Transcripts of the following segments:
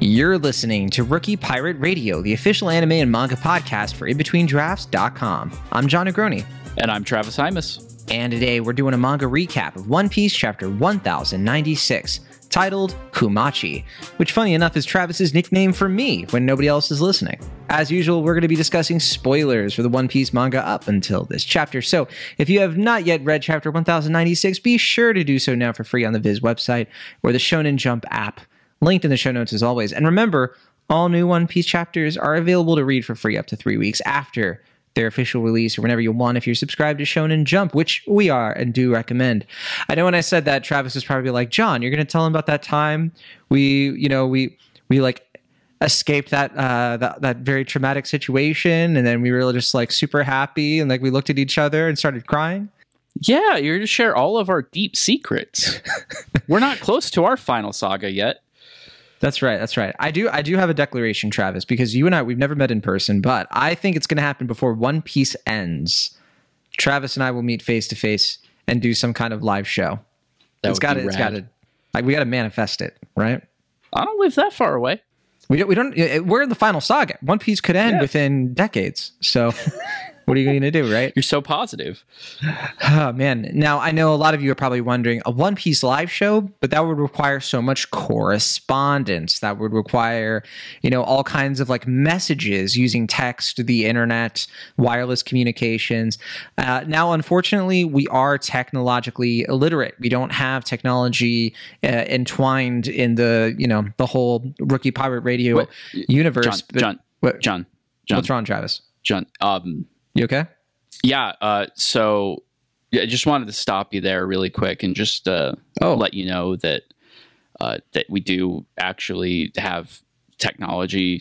You're listening to Rookie Pirate Radio, the official anime and manga podcast for InBetweenDrafts.com. I'm Jon Negroni. And I'm Travis Hymas. And today we're doing a manga recap of One Piece chapter 1096, titled Kumachi, which, funny enough, is Travis's nickname for me when nobody else is listening. As usual, we're going to be discussing spoilers for the One Piece manga up until this chapter. So if you have not yet read chapter 1096, be sure to do so now for free on the Viz website or the Shonen Jump app linked in the show notes as always. And remember, all new One Piece chapters are available to read for free up to three weeks after their official release or whenever you want if you're subscribed to Shonen Jump, which we are and do recommend. I know when I said that, Travis was probably like, Jon, you're going to tell him about that time we, you know, we, we like escaped that uh that, that very traumatic situation and then we were just like super happy and like we looked at each other and started crying Yeah, you're to share all of our deep secrets. We're not close to our final saga yet. That's right. That's right. I do. I do have a declaration, Travis, because you and I we've never met in person, but I think it's going to happen before One Piece ends. Travis and I will meet face to face and do some kind of live show. That it's would got be to. It's rad. got to. Like we got to manifest it, right? I don't live that far away. We don't. We don't. We're in the final saga. One Piece could end Yeah. within decades. So, what are you going to do, right? You're so positive. Oh man. Now I know a lot of you are probably wondering a One Piece live show, but that would require so much correspondence. That would require, you know, all kinds of like messages using text, the internet, wireless communications. Uh, now, unfortunately, we are technologically illiterate. We don't have technology uh, entwined in the, you know, the whole rookie pirate radio Wait, universe. Jon, But- Jon, what- Jon, Jon, what's wrong, Travis? Jon. Um, You okay? yeah. Uh, so yeah, I just wanted to stop you there really quick and just uh, Oh. let you know that uh, that we do actually have technology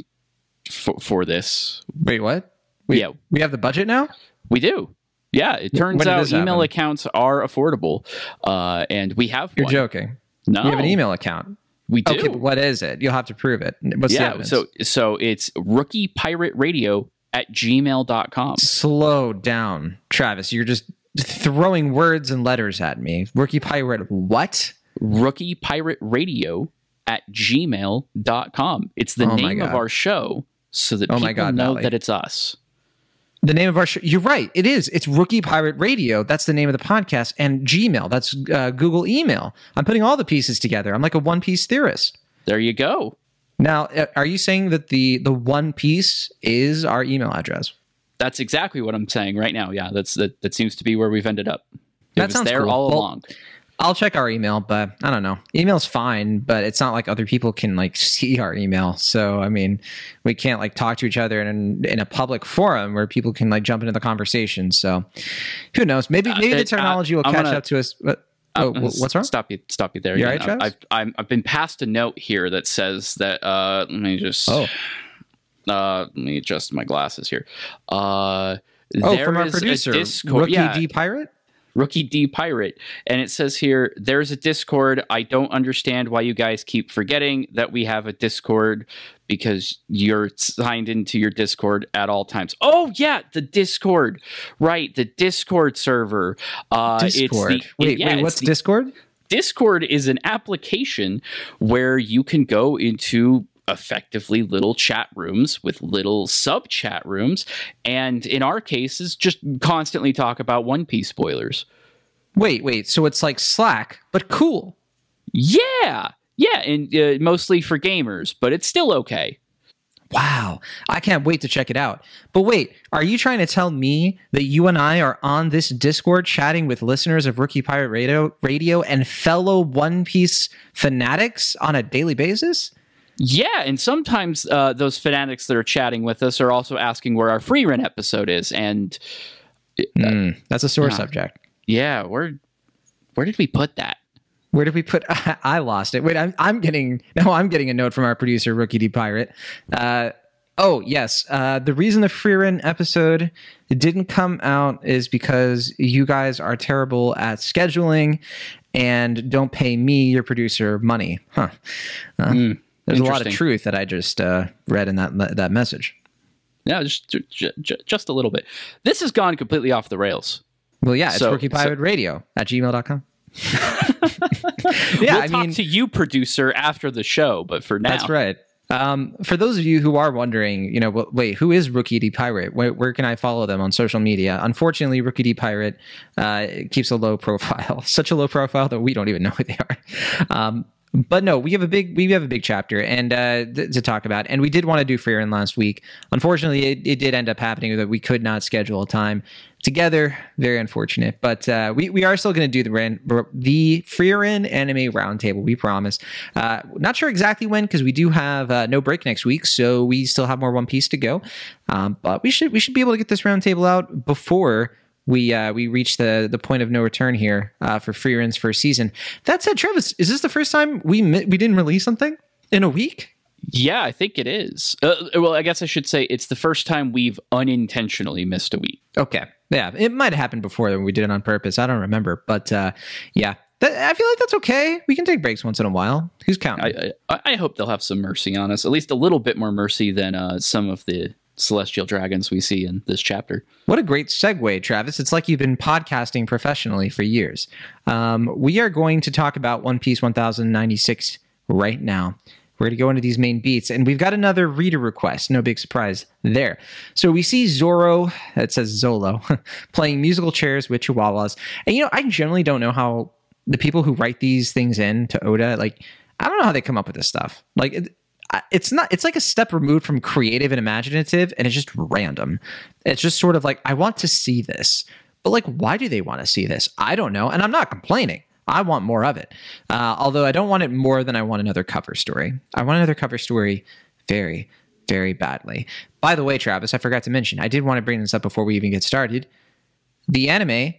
for, for this. Wait, what? We, Yeah. we have the budget now. We do. Yeah, it turns out email happen? accounts are affordable, uh, and we have You're one. joking. No, We have an email account. We do. Okay, but what is it? You'll have to prove it. What's the yeah, so so it's rookie pirate radio at gmail.com. slow down, Travis. You're just throwing words and letters at me. Rookie pirate, what? Rookie pirate radio at gmail.com. It's the Oh name of our show so that Oh people God, know Valley. that it's us. The name of our show. You're right. It is. It's Rookie Pirate Radio. That's the name of the podcast. And Gmail. That's uh, Google email. I'm putting all the pieces together. I'm like a One Piece theorist. There you go. Now, uh, are you saying that the the One Piece is our email address? That's exactly what I'm saying right now. Yeah, that's that, that seems to be where we've ended up. It That was sounds there cool. all Well, along. I'll check our email, but I don't know. Email's fine, but it's not like other people can like see our email. So I mean, we can't like talk to each other in in a public forum where people can like jump into the conversation. So who knows? Maybe maybe the it- uh, technology will I'm catch gonna- up to us. But, oh, Uh, wh- what's wrong? Stop you! Stop you there. You right, I've, I've I've been passed a note here that says that. Uh, let me just. Oh. Uh, let me adjust my glasses here. Uh, Oh, from our producer, Discord- Rookie yeah, D Pirate. Rookie D Pirate, and it says here there's a Discord. I don't understand why you guys keep forgetting that we have a Discord because you're signed into your Discord at all times. Oh yeah, the Discord, right? The Discord server. Uh, Discord. It's the, wait, yeah, wait, what's the- Discord? Discord is an application where you can go into effectively little chat rooms with little sub chat rooms and in our cases just constantly talk about one piece spoilers Wait, wait. So it's like Slack, but cool. yeah yeah and uh, mostly for gamers but it's still okay Wow. I can't wait to check it out. But wait, are you trying to tell me that you and I are on this Discord chatting with listeners of Rookie Pirate Radio, Radio and fellow One Piece fanatics on a daily basis? yeah and sometimes uh, those fanatics that are chatting with us are also asking where our Frieren episode is and Hmm, that's a sore subject. yeah where where did we put that Where did we put? I lost it. Wait, I'm, I'm getting no. I'm getting a note from our producer, Rookie D Pirate. Uh, oh yes, uh, the reason the Frieren episode didn't come out is because you guys are terrible at scheduling and don't pay me, your producer, money. Huh? Uh, There's a lot of truth that I just uh, read in that that message. Yeah, just ju- ju- just a little bit. This has gone completely off the rails. Well, yeah, it's So- Rookie Pirate Radio at gmail.com. yeah, we'll I talk mean, to you, producer, after the show. But for now, That's right. Um, for those of you who are wondering, you know, wait, who is Rookie D Pirate? Where, where can I follow them on social media? Unfortunately, Rookie D Pirate uh, keeps a low profile, such a low profile that we don't even know who they are. Um, but no, we have a big we have a big chapter and uh, th- to talk about, and we did want to do Frieren last week. Unfortunately, it, it did end up happening that we could not schedule a time together. Very unfortunate, but uh, we we are still going to do the ran, the Frieren anime roundtable. We promise. Uh, not sure exactly when because we do have uh, no break next week, so we still have more One Piece to go. Um, but we should we should be able to get this roundtable out before we uh, we reach the the point of no return here uh, for Frieren's first season. That said, Travis, is this the first time we mi- we didn't release something in a week? Yeah, I think it is. Uh, well, I guess I should say it's the first time we've unintentionally missed a week. Okay, yeah, it might have happened before when we did it on purpose. I don't remember, but uh, yeah, I feel like that's okay. We can take breaks once in a while. Who's counting? I, I I hope they'll have some mercy on us, at least a little bit more mercy than uh, some of the celestial dragons we see in this chapter. What a great segue, Travis. It's like you've been podcasting professionally for years. Um, we are going to talk about One Piece 1096 right now. We're going to go into these main beats, and we've got another reader request. No big surprise there. So we see Zoro, that says Zolo, playing musical chairs with chihuahuas. And, you know, I generally don't know how the people who write these things in to Oda, like, I don't know how they come up with this stuff. Like, it, it's not it's like a step removed from creative and imaginative and it's just random it's just sort of like i want to see this but like why do they want to see this i don't know and i'm not complaining i want more of it uh, although i don't want it more than i want another cover story i want another cover story very very badly by the way travis i forgot to mention i did want to bring this up before we even get started the anime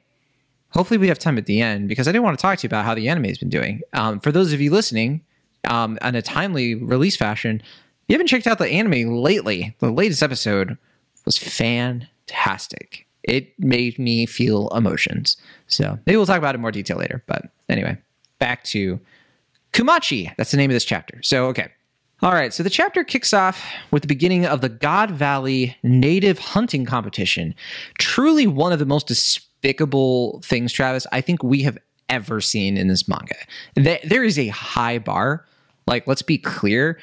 hopefully we have time at the end because I didn't want to talk to you about how the anime has been doing. Um, for those of you listening, um, in a timely release fashion, you haven't checked out the anime lately. The latest episode was fantastic. It made me feel emotions. So maybe we'll talk about it in more detail later. But anyway, back to Kumachi. That's the name of this chapter. So, okay. All right. So the chapter kicks off with the beginning of the God Valley native hunting competition. Truly one of the most despicable things, Travis, I think we have ever seen in this manga. There- There is a high bar. Like, let's be clear.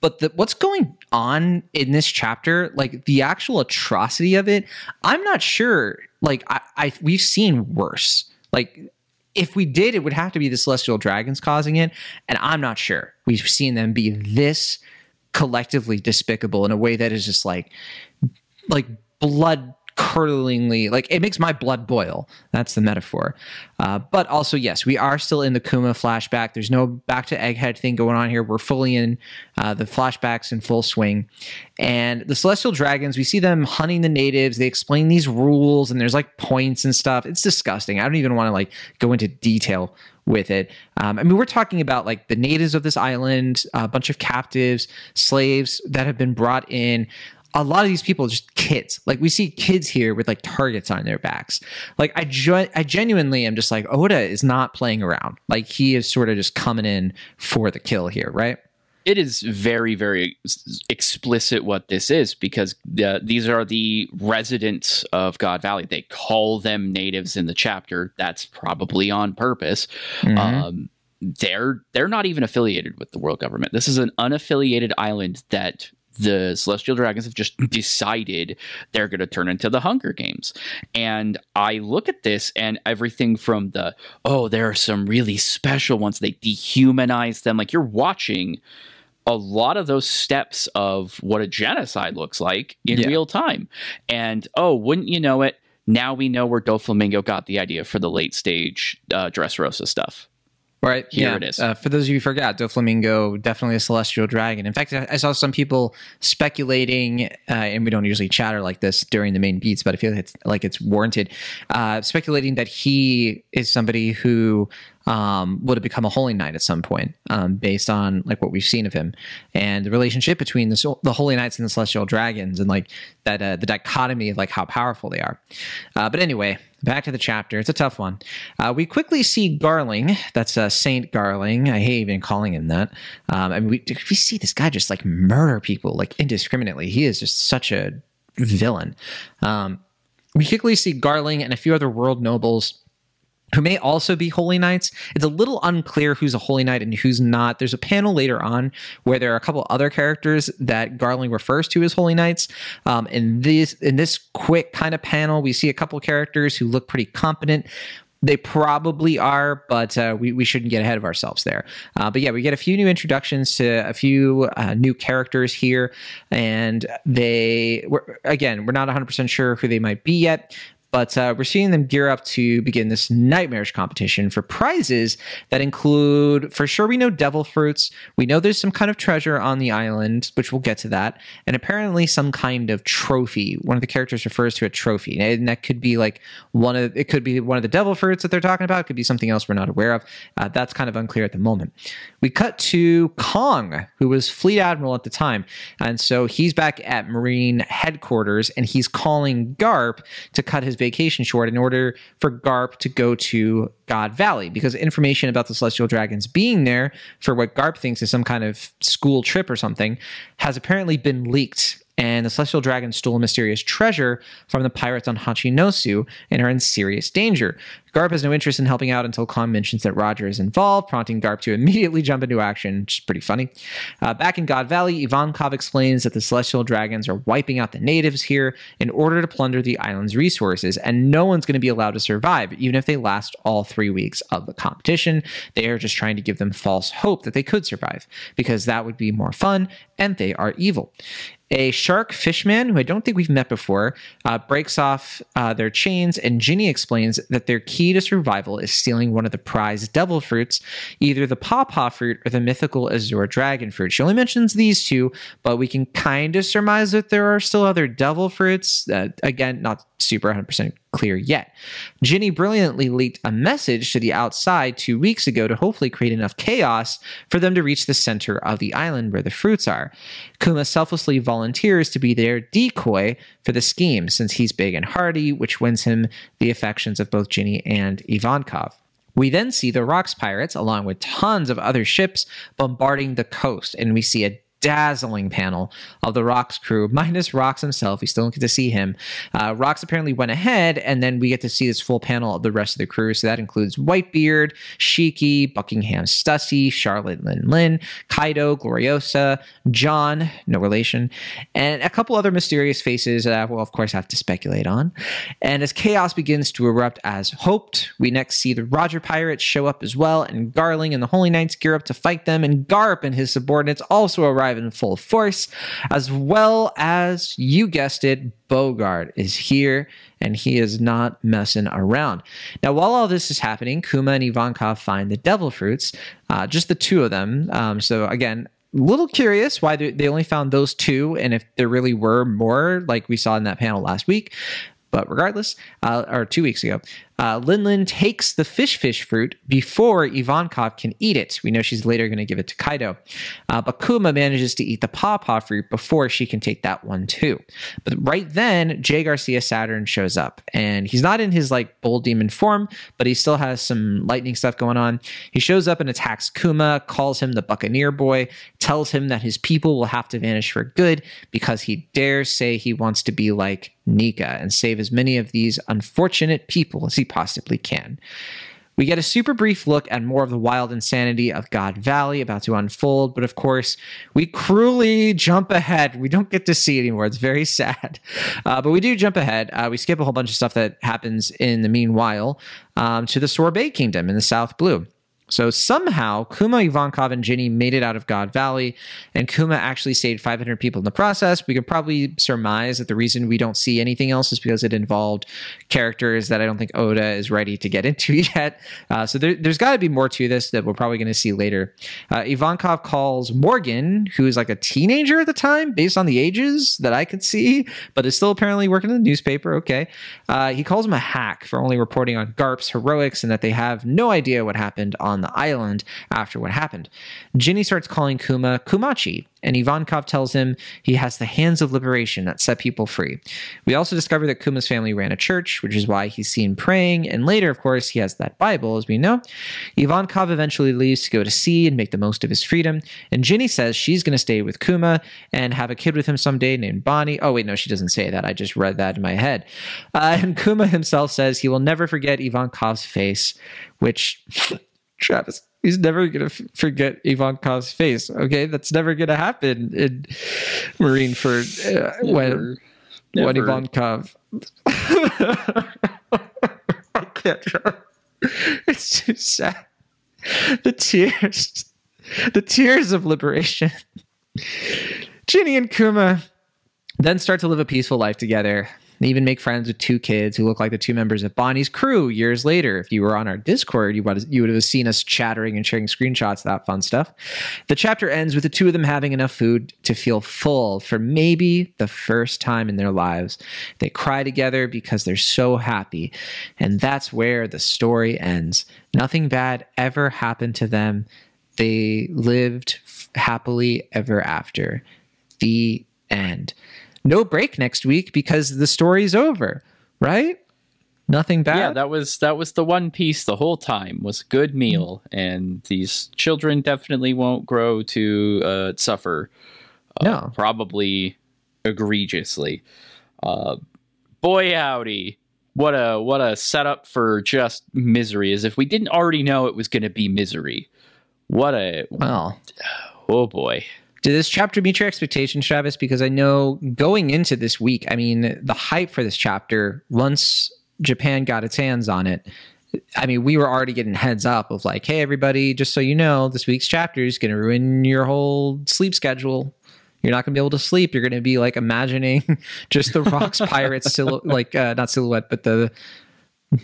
But the, what's going on in this chapter, like the actual atrocity of it, I'm not sure. Like, I, I we've seen worse. Like, if we did, it would have to be the celestial dragons causing it, and I'm not sure we've seen them be this collectively despicable in a way that is just like, like blood curdlingly like it makes my blood boil. That's the metaphor. Uh, but also yes we are still in the kuma flashback. There's no back to egghead thing going on here. We're fully in uh, the flashbacks in full swing. And the celestial dragons we see them hunting the natives. They explain these rules and there's like points and stuff. It's disgusting. I don't even want to like go into detail with it. Um, I mean, we're talking about like the natives of this island, a bunch of captives, slaves that have been brought in. A lot of these people are just kids. Like we see kids here with like targets on their backs. Like I, ge- I genuinely am just like Oda is not playing around. Like he is sort of just coming in for the kill here, right? it is very very explicit what this is because the, these are the residents of god valley they call them natives in the chapter that's probably on purpose Mhm. um, they're they're not even affiliated with the world government this is an unaffiliated island that the celestial dragons have just decided they're going to turn into the hunger games and i look at this and everything from the oh there are some really special ones they dehumanize them like you're watching a lot of those steps of what a genocide looks like in Yeah. real time. And oh, wouldn't you know it? Now we know where Doflamingo got the idea for the late stage uh, Dressrosa stuff. Right. Here yeah. it is. Uh, for those of you who forgot, Doflamingo, definitely a celestial dragon. In fact, I I saw some people speculating, uh, and we don't usually chatter like this during the main beats, but I feel like it's, like it's warranted, uh, speculating that he is somebody who um, would have become a holy knight at some point, um, based on like what we've seen of him and the relationship between the the holy knights and the celestial dragons, and like that uh, the dichotomy of like how powerful they are. Uh, but anyway, back to the chapter. It's a tough one. Uh, we quickly see Garling. That's uh, Saint Garling. I hate even calling him that. Um, I mean, we, we see this guy just like murder people like indiscriminately. He is just such a villain. Um, we quickly see Garling and a few other world nobles who may also be holy knights. It's a little unclear who's a holy knight and who's not. There's a panel later on where there are a couple other characters that Garling refers to as holy knights. Um, in this in this quick kind of panel, we see a couple characters who look pretty competent. They probably are, but uh, we, we shouldn't get ahead of ourselves there. Uh, but yeah, we get a few new introductions to a few uh, new characters here, and they, were, again, we're not 100% sure who they might be yet, but uh, we're seeing them gear up to begin this nightmarish competition for prizes that include, for sure, we know devil fruits. We know there's some kind of treasure on the island, which we'll get to that, and apparently some kind of trophy. One of the characters refers to a trophy, and that could be like one of it could be one of the devil fruits that they're talking about. It could be something else we're not aware of. Uh, that's kind of unclear at the moment. We cut to Kong, who was fleet admiral at the time, and so he's back at Marine headquarters, and he's calling Garp to cut his vacation short in order for Garp to go to God Valley because information about the celestial dragons being there for what Garp thinks is some kind of school trip or something has apparently been leaked and the celestial dragons stole a mysterious treasure from the pirates on Hachinosu and are in serious danger. Garp has no interest in helping out until Kong mentions that Roger is involved, prompting Garp to immediately jump into action, which is pretty funny. Uh, back in God Valley, Ivankov explains that the celestial dragons are wiping out the natives here in order to plunder the island's resources, and no one's going to be allowed to survive, even if they last all three weeks of the competition. They are just trying to give them false hope that they could survive, because that would be more fun, and they are evil a shark fishman who I don't think we've met before uh, breaks off uh, their chains, and Ginny explains that their key to survival is stealing one of the prized devil fruits, either the pawpaw fruit or the mythical azure dragon fruit. She only mentions these two, but we can kind of surmise that there are still other devil fruits. Uh, again, not super 100% clear yet. Ginny brilliantly leaked a message to the outside two weeks ago to hopefully create enough chaos for them to reach the center of the island where the fruits are. Kuma selflessly volunteers to be their decoy for the scheme since he's big and hardy, which wins him the affections of both Ginny and Ivankov. We then see the Rocks pirates, along with tons of other ships, bombarding the coast, and we see a dazzling panel of the Rocks crew, minus Rocks himself. We still don't get to see him. Uh, Rocks apparently went ahead, and then we get to see this full panel of the rest of the crew. So that includes Whitebeard, Shiki, Buckingham Stussy, Charlotte Linlin, Kaido, Gloriosa, John, no relation, and a couple other mysterious faces that we'll, of course, have to speculate on. And as chaos begins to erupt as hoped, we next see the Roger Pirates show up as well, and Garling and the Holy Knights gear up to fight them, and Garp and his subordinates also arrive arrive in full force, as well as you guessed it, Bogard is here and he is not messing around. Now, while all this is happening, Kuma and Ivankov find the devil fruits, uh, just the two of them. Um, so, again, a little curious why they only found those two and if there really were more like we saw in that panel last week but regardless, uh, or two weeks ago, uh, Linlin takes the fish fish fruit before Ivankov can eat it. We know she's later going to give it to Kaido. Uh, but Kuma manages to eat the pawpaw fruit before she can take that one too. But right then, Jaygarcia Saturn shows up, and he's not in his like bull demon form, but he still has some lightning stuff going on. He shows up and attacks Kuma, calls him the Buccaneer Boy, tells him that his people will have to vanish for good because he dares say he wants to be like Nika and save as many of these unfortunate people as he possibly can. We get a super brief look at more of the wild insanity of God Valley about to unfold, but of course, we cruelly jump ahead. We don't get to see it anymore. It's very sad. Uh, but we do jump ahead. Uh, we skip a whole bunch of stuff that happens in the meanwhile um, to the Sorbet Kingdom in the South Blue. So somehow Kuma, Ivankov, and Ginny made it out of God Valley, and Kuma actually saved 500 people in the process. We could probably surmise that the reason we don't see anything else is because it involved characters that I don't think Oda is ready to get into yet. Uh, so there, has got to be more to this that we're probably going to see later. Uh, Ivankov calls Morgan, who is like a teenager at the time, based on the ages that I could see, but is still apparently working in the newspaper. Okay. Uh, he calls him a hack for only reporting on Garp's heroics and that they have no idea what happened on on the island after what happened. Ginny starts calling Kuma Kumachi, and Ivankov tells him he has the hands of liberation that set people free. We also discover that Kuma's family ran a church, which is why he's seen praying, and later, of course, he has that Bible, as we know. Ivankov eventually leaves to go to sea and make the most of his freedom, and Ginny says she's going to stay with Kuma and have a kid with him someday named Bonnie. Oh, wait, no, she doesn't say that. I just read that in my head. Uh, and Kuma himself says he will never forget Ivankov's face, which Travis. He's never gonna f- forget Ivankov's face. Okay, that's never gonna happen in Marineford uh, when never. when Ivankov. I can't. It's too sad. The tears, the tears of liberation. Ginny and Kuma then start to live a peaceful life together. They even make friends with two kids who look like the two members of Bonnie's crew years later. If you were on our Discord, you would, you would have seen us chattering and sharing screenshots of that fun stuff. The chapter ends with the two of them having enough food to feel full for maybe the first time in their lives. They cry together because they're so happy. And that's where the story ends. Nothing bad ever happened to them. They lived happily ever after. The end no break next week because the story's over, right? Nothing bad. Yeah, that was that was the one piece the whole time was a good meal, and these children definitely won't grow to uh, suffer. Uh, no, probably egregiously. Uh, boy, howdy! What a what a setup for just misery. As if we didn't already know it was going to be misery. What a well. Oh boy. Did this chapter meet your expectations, Travis? Because I know going into this week, I mean, the hype for this chapter, once Japan got its hands on it, I mean, we were already getting heads up of like, hey, everybody, just so you know, this week's chapter is going to ruin your whole sleep schedule. You're not going to be able to sleep. You're going to be like imagining just the Rocks Pirates, sil- like uh, not silhouette, but the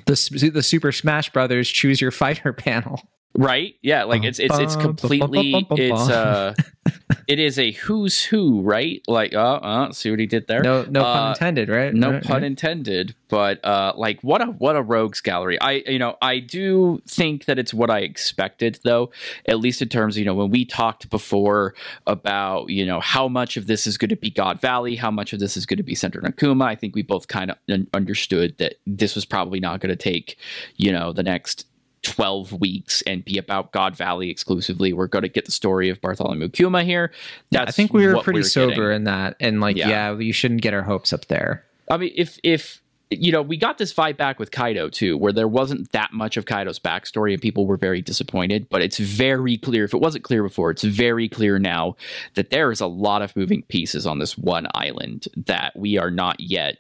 the the Super Smash Brothers Choose Your Fighter panel. Right? Yeah, like it's it's it's completely it's uh it is a who's who, right? Like, uh, uh, see what he did there? No, no uh, pun intended, right? No right, pun right. intended. But uh, like, what a what a rogues gallery. I, you know, I do think that it's what I expected, though. At least in terms, of, you know, when we talked before about, you know, how much of this is going to be God Valley, how much of this is going to be centered on Kuma. I think we both kind of understood that this was probably not going to take, you know, the next 12 weeks and be about God Valley exclusively. We're going to get the story of Bartholomew Kuma here. That's yeah, I think we were pretty we sober getting. in that. And like, yeah. yeah, you shouldn't get our hopes up there. I mean, if, if, you know, we got this fight back with Kaido too, where there wasn't that much of Kaido's backstory and people were very disappointed. But it's very clear, if it wasn't clear before, it's very clear now that there is a lot of moving pieces on this one island that we are not yet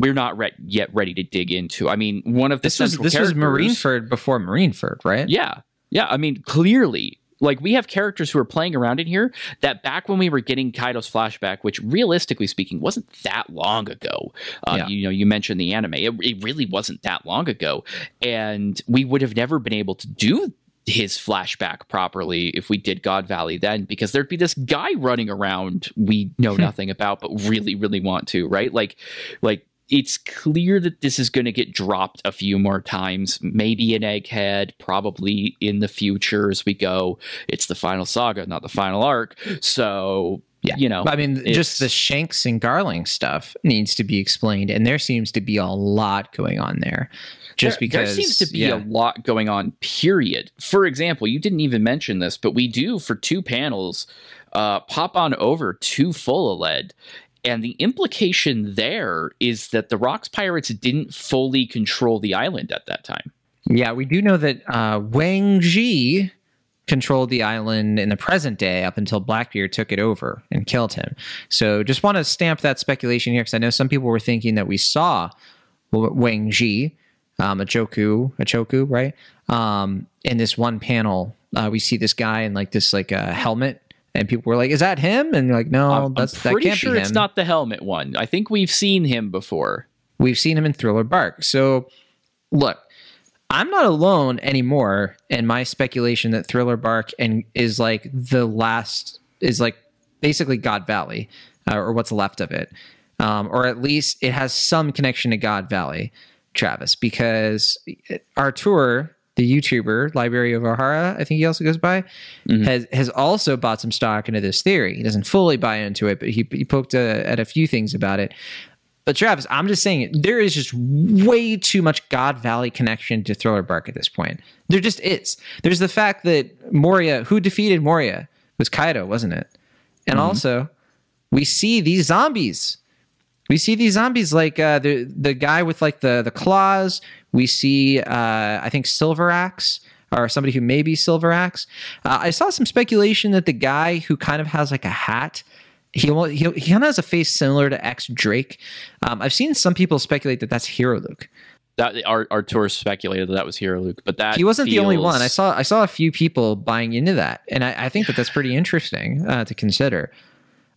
we're not re- yet ready to dig into. I mean, one of the this was this was Marineford before Marineford, right? Yeah, yeah. I mean, clearly. Like we have characters who are playing around in here that back when we were getting Kaido's flashback, which realistically speaking wasn't that long ago. Uh, yeah. You know, you mentioned the anime; it, it really wasn't that long ago, and we would have never been able to do his flashback properly if we did God Valley then, because there'd be this guy running around we know nothing about, but really, really want to, right? Like, like it's clear that this is going to get dropped a few more times, maybe in Egghead, probably in the future as we go. It's the final saga, not the final arc. So, yeah. you know, I mean, just the Shanks and Garling stuff needs to be explained, and there seems to be a lot going on there. Just there, because there seems to be yeah. a lot going on, period. For example, you didn't even mention this, but we do for two panels uh, pop on over to Full Lead and the implication there is that the Rocks Pirates didn't fully control the island at that time. Yeah, we do know that uh, Wang Zhi controlled the island in the present day up until Blackbeard took it over and killed him. So just want to stamp that speculation here because I know some people were thinking that we saw Wang Zhi um, a Joku, a Choku, right? Um, in this one panel, uh, we see this guy in like this like a uh, helmet and people were like, "Is that him?" And like, "No, I'm, that's I'm pretty that can't sure be him. it's not the helmet one. I think we've seen him before. We've seen him in Thriller Bark. So, look, I'm not alone anymore in my speculation that Thriller Bark and is like the last is like basically God Valley uh, or what's left of it, um, or at least it has some connection to God Valley, Travis, because Artur the YouTuber Library of Ohara, I think he also goes by, mm-hmm. has has also bought some stock into this theory. He doesn't fully buy into it, but he he poked a, uh, at a few things about it. But Travis, I'm just saying there is just way too much God Valley connection to Thriller Bark at this point. There just is. There's the fact that Moria, who defeated Moria, was Kaido, wasn't it? And mm-hmm. also, we see these zombies. We see these zombies like uh, the the guy with like the the claws. We see, uh, I think, Silver Axe or somebody who may be Silver Axe. Uh, I saw some speculation that the guy who kind of has like a hat. He, he, he kind of has a face similar to X Drake. Um, I've seen some people speculate that that's Hero Luke. That our Artur speculated that that was Hero Luke, but that he wasn't feels... the only one. I saw I saw a few people buying into that, and I, I think that that's pretty interesting uh, to consider.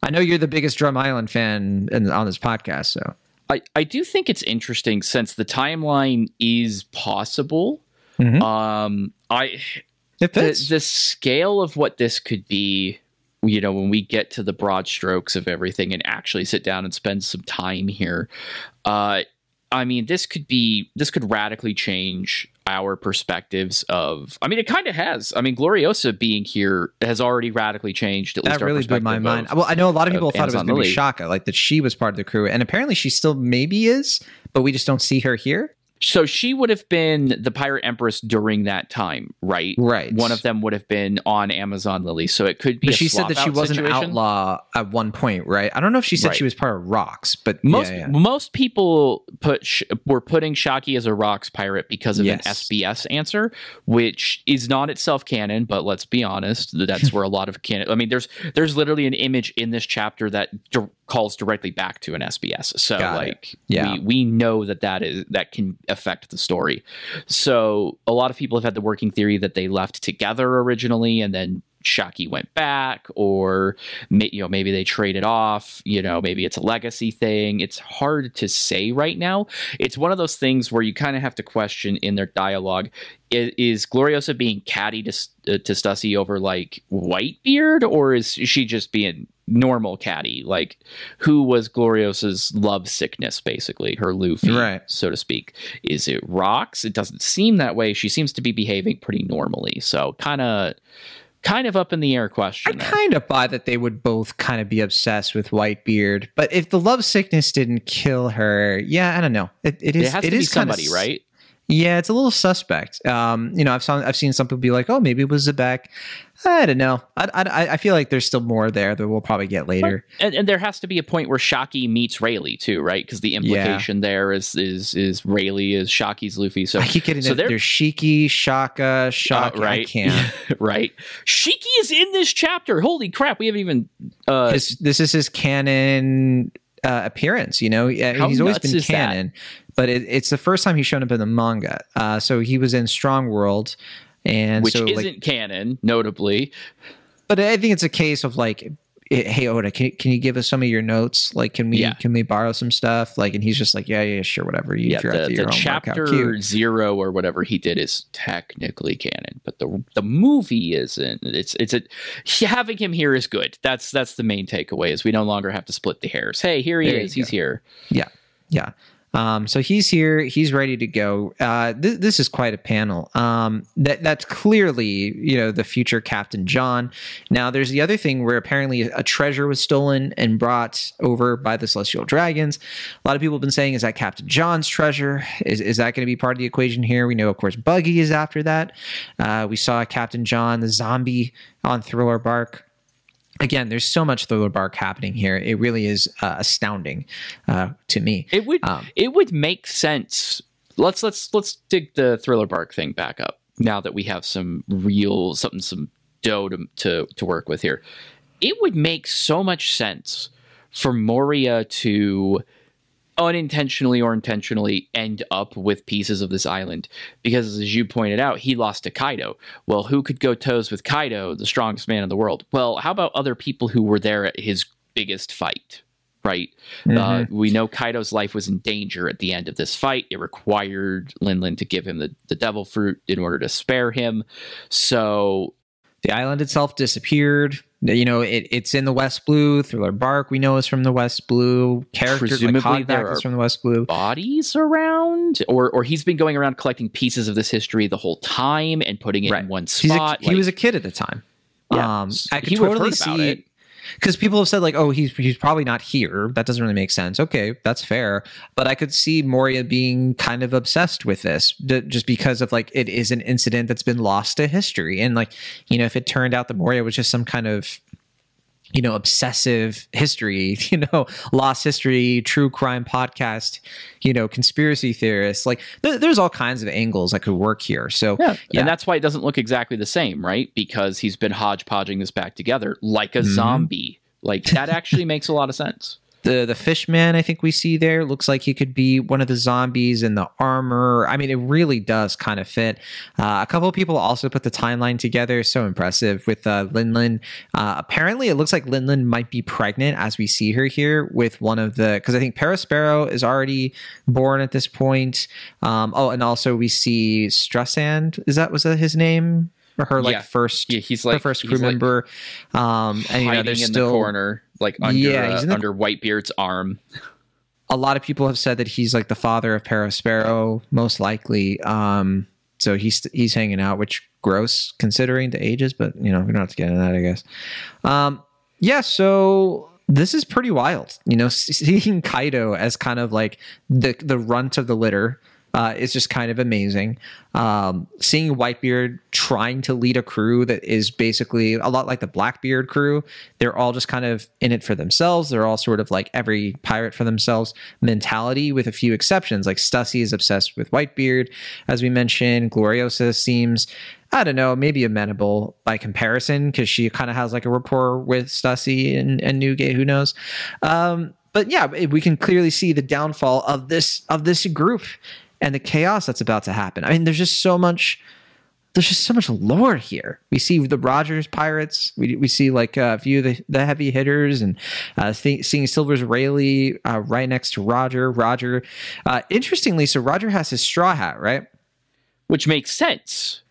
I know you're the biggest Drum Island fan in, on this podcast, so I, I do think it's interesting since the timeline is possible. Mm-hmm. Um, I the, the scale of what this could be, you know, when we get to the broad strokes of everything and actually sit down and spend some time here, uh, I mean, this could be this could radically change our perspectives of. I mean, it kind of has. I mean, Gloriosa being here has already radically changed. At that least really blew my mind. Well, I know a lot of uh, people thought Amazon it was going to be Shaka, like that she was part of the crew, and apparently she still maybe is, but we just don't see her here. So she would have been the Pirate Empress during that time, right? Right. One of them would have been on Amazon Lily, so it could be. But she said that she was situation. an outlaw at one point, right? I don't know if she said right. she was part of Rocks, but most yeah, yeah. most people put were putting Shakky as a Rocks pirate because of yes. an SBS answer, which is not itself canon. But let's be honest, that's where a lot of canon. I mean, there's there's literally an image in this chapter that calls directly back to an SBS. So Got like, yeah, we, we know that that is that can affect the story. So a lot of people have had the working theory that they left together originally and then Shakky went back, or you know maybe they traded off. You know maybe it's a legacy thing. It's hard to say right now. It's one of those things where you kind of have to question in their dialogue: is, Gloriosa being catty to uh, to Stussy over like Whitebeard, or is she just being normal caddy like who was gloriosa's love sickness basically her luffy right. so to speak. Is it rocks it doesn't seem that way. She seems to be behaving pretty normally so kind of kind of up in the air question i kind of buy that they would both kind of be obsessed with whitebeard but if the love sickness didn't kill her yeah i don't know. It, it is it has it to is be somebody right yeah, it's a little suspect. Um, you know, I've seen I've seen some people be like, "Oh, maybe it was Xebec." I don't know. I, I, I feel like there's still more there that we'll probably get later. And, and, there has to be a point where Shakky meets Rayleigh too, right? Because the implication yeah. there is is is Rayleigh is Shakky's Luffy. So I keep getting so there's Shiki, Shaka, Shaka. Uh, right, I can't. right. Shiki is in this chapter. Holy crap! We haven't even. Uh, his, this is his canon uh, appearance. You know, he's always been canon. That? But it, it's the first time he's shown up in the manga. Uh, so he was in Strong World, and which so, isn't like, canon, notably. But I think it's a case of like, hey Oda, can, can you give us some of your notes? Like, can we yeah. can we borrow some stuff? Like, and he's just like, yeah, yeah, sure, whatever. You yeah, the, the chapter zero or whatever he did is technically canon, but the the movie isn't. It's it's a having him here is good. That's that's the main takeaway. Is we no longer have to split the hairs. Hey, here he there is. He's here. Yeah, yeah. Um, so he's here. He's ready to go. Uh, th- this is quite a panel. Um, that that's clearly you know the future Captain John. Now there's the other thing where apparently a treasure was stolen and brought over by the Celestial Dragons. A lot of people have been saying is that Captain John's treasure? Is is that going to be part of the equation here? We know of course Buggy is after that. Uh, we saw Captain John the zombie on Thriller Bark again, there's so much thriller bark happening here. It really is uh, astounding uh, to me. It would um, it would make sense. Let's let's let's dig the thriller bark thing back up now that we have some real something some dough to to, to work with here. It would make so much sense for Moria to unintentionally or intentionally end up with pieces of this island. Because as you pointed out he lost to kaido. Well who could go toes with kaido the strongest man in the world? Well how about other people who were there at his biggest fight right? Mm-hmm. uh, we know kaido's life was in danger at the end of this fight. It required linlin to give him the, the devil fruit in order to spare him. So the island itself disappeared. You know, it, it's in the West Blue. Thriller Bark, we know, is from the West Blue. Characters Presumably like there are is from the West Blue. bodies around or or he's been going around collecting pieces of this history the whole time and putting it Right. in one He's a- spot he was a kid at the time. Yeah, Um, I could totally see it. Because people have said like, "Oh, he's he's probably not here." That doesn't really make sense. Okay, that's fair, but I could see Moria being kind of obsessed with this d- just because of like it is an incident that's been lost to history, and like you know, if it turned out that Moria was just some kind of you know obsessive history you know lost history true crime podcast you know conspiracy theorists like there- there's all kinds of angles that could work here so yeah. Yeah. and that's why it doesn't look exactly the same right because he's been hodgepodging this back together like a Mhm. zombie like that actually makes a lot of sense the the fish man I think we see there looks like he could be one of the zombies in the armor. I mean, it really does kind of fit. Uh, a couple of people also put the timeline together. So impressive with uh, Linlin. Uh, apparently, it looks like Linlin might be pregnant as we see her here with one of the because I think Perospero is already born at this point. Um, oh, and also we see Streusen. Is that was that his name? Or her like Yeah. first yeah, he's her like first he's, crew like, member. Um, and you know, there's in still the corner like under Yeah, uh, he's in the- under whitebeard's arm a lot of people have said that he's like the father of Perospero, most likely. Um, so he's he's hanging out, which gross considering the ages, but you know we don't have to get into that, I guess. Um, yeah, so this is pretty wild. You know, seeing Kaido as kind of like the the runt of the litter. Uh, is just kind of amazing. Um, seeing Whitebeard trying to lead a crew that is basically a lot like the Blackbeard crew. They're all just kind of in it for themselves. They're all sort of like every pirate for themselves mentality, with a few exceptions. Like Stussy is obsessed with Whitebeard, as we mentioned. Gloriosa seems, I don't know, maybe amenable by comparison because she kind of has like a rapport with Stussy and, and Newgate. Who knows? Um, but yeah, we can clearly see the downfall of this of this group and the chaos that's about to happen. I mean, there's just so much. There's just so much lore here. We see the Rogers pirates. We, we see like a few of the, the heavy hitters, and uh, th- seeing Silvers Rayleigh uh, right next to Roger. Roger, uh, interestingly, so Roger has his straw hat, right? which makes sense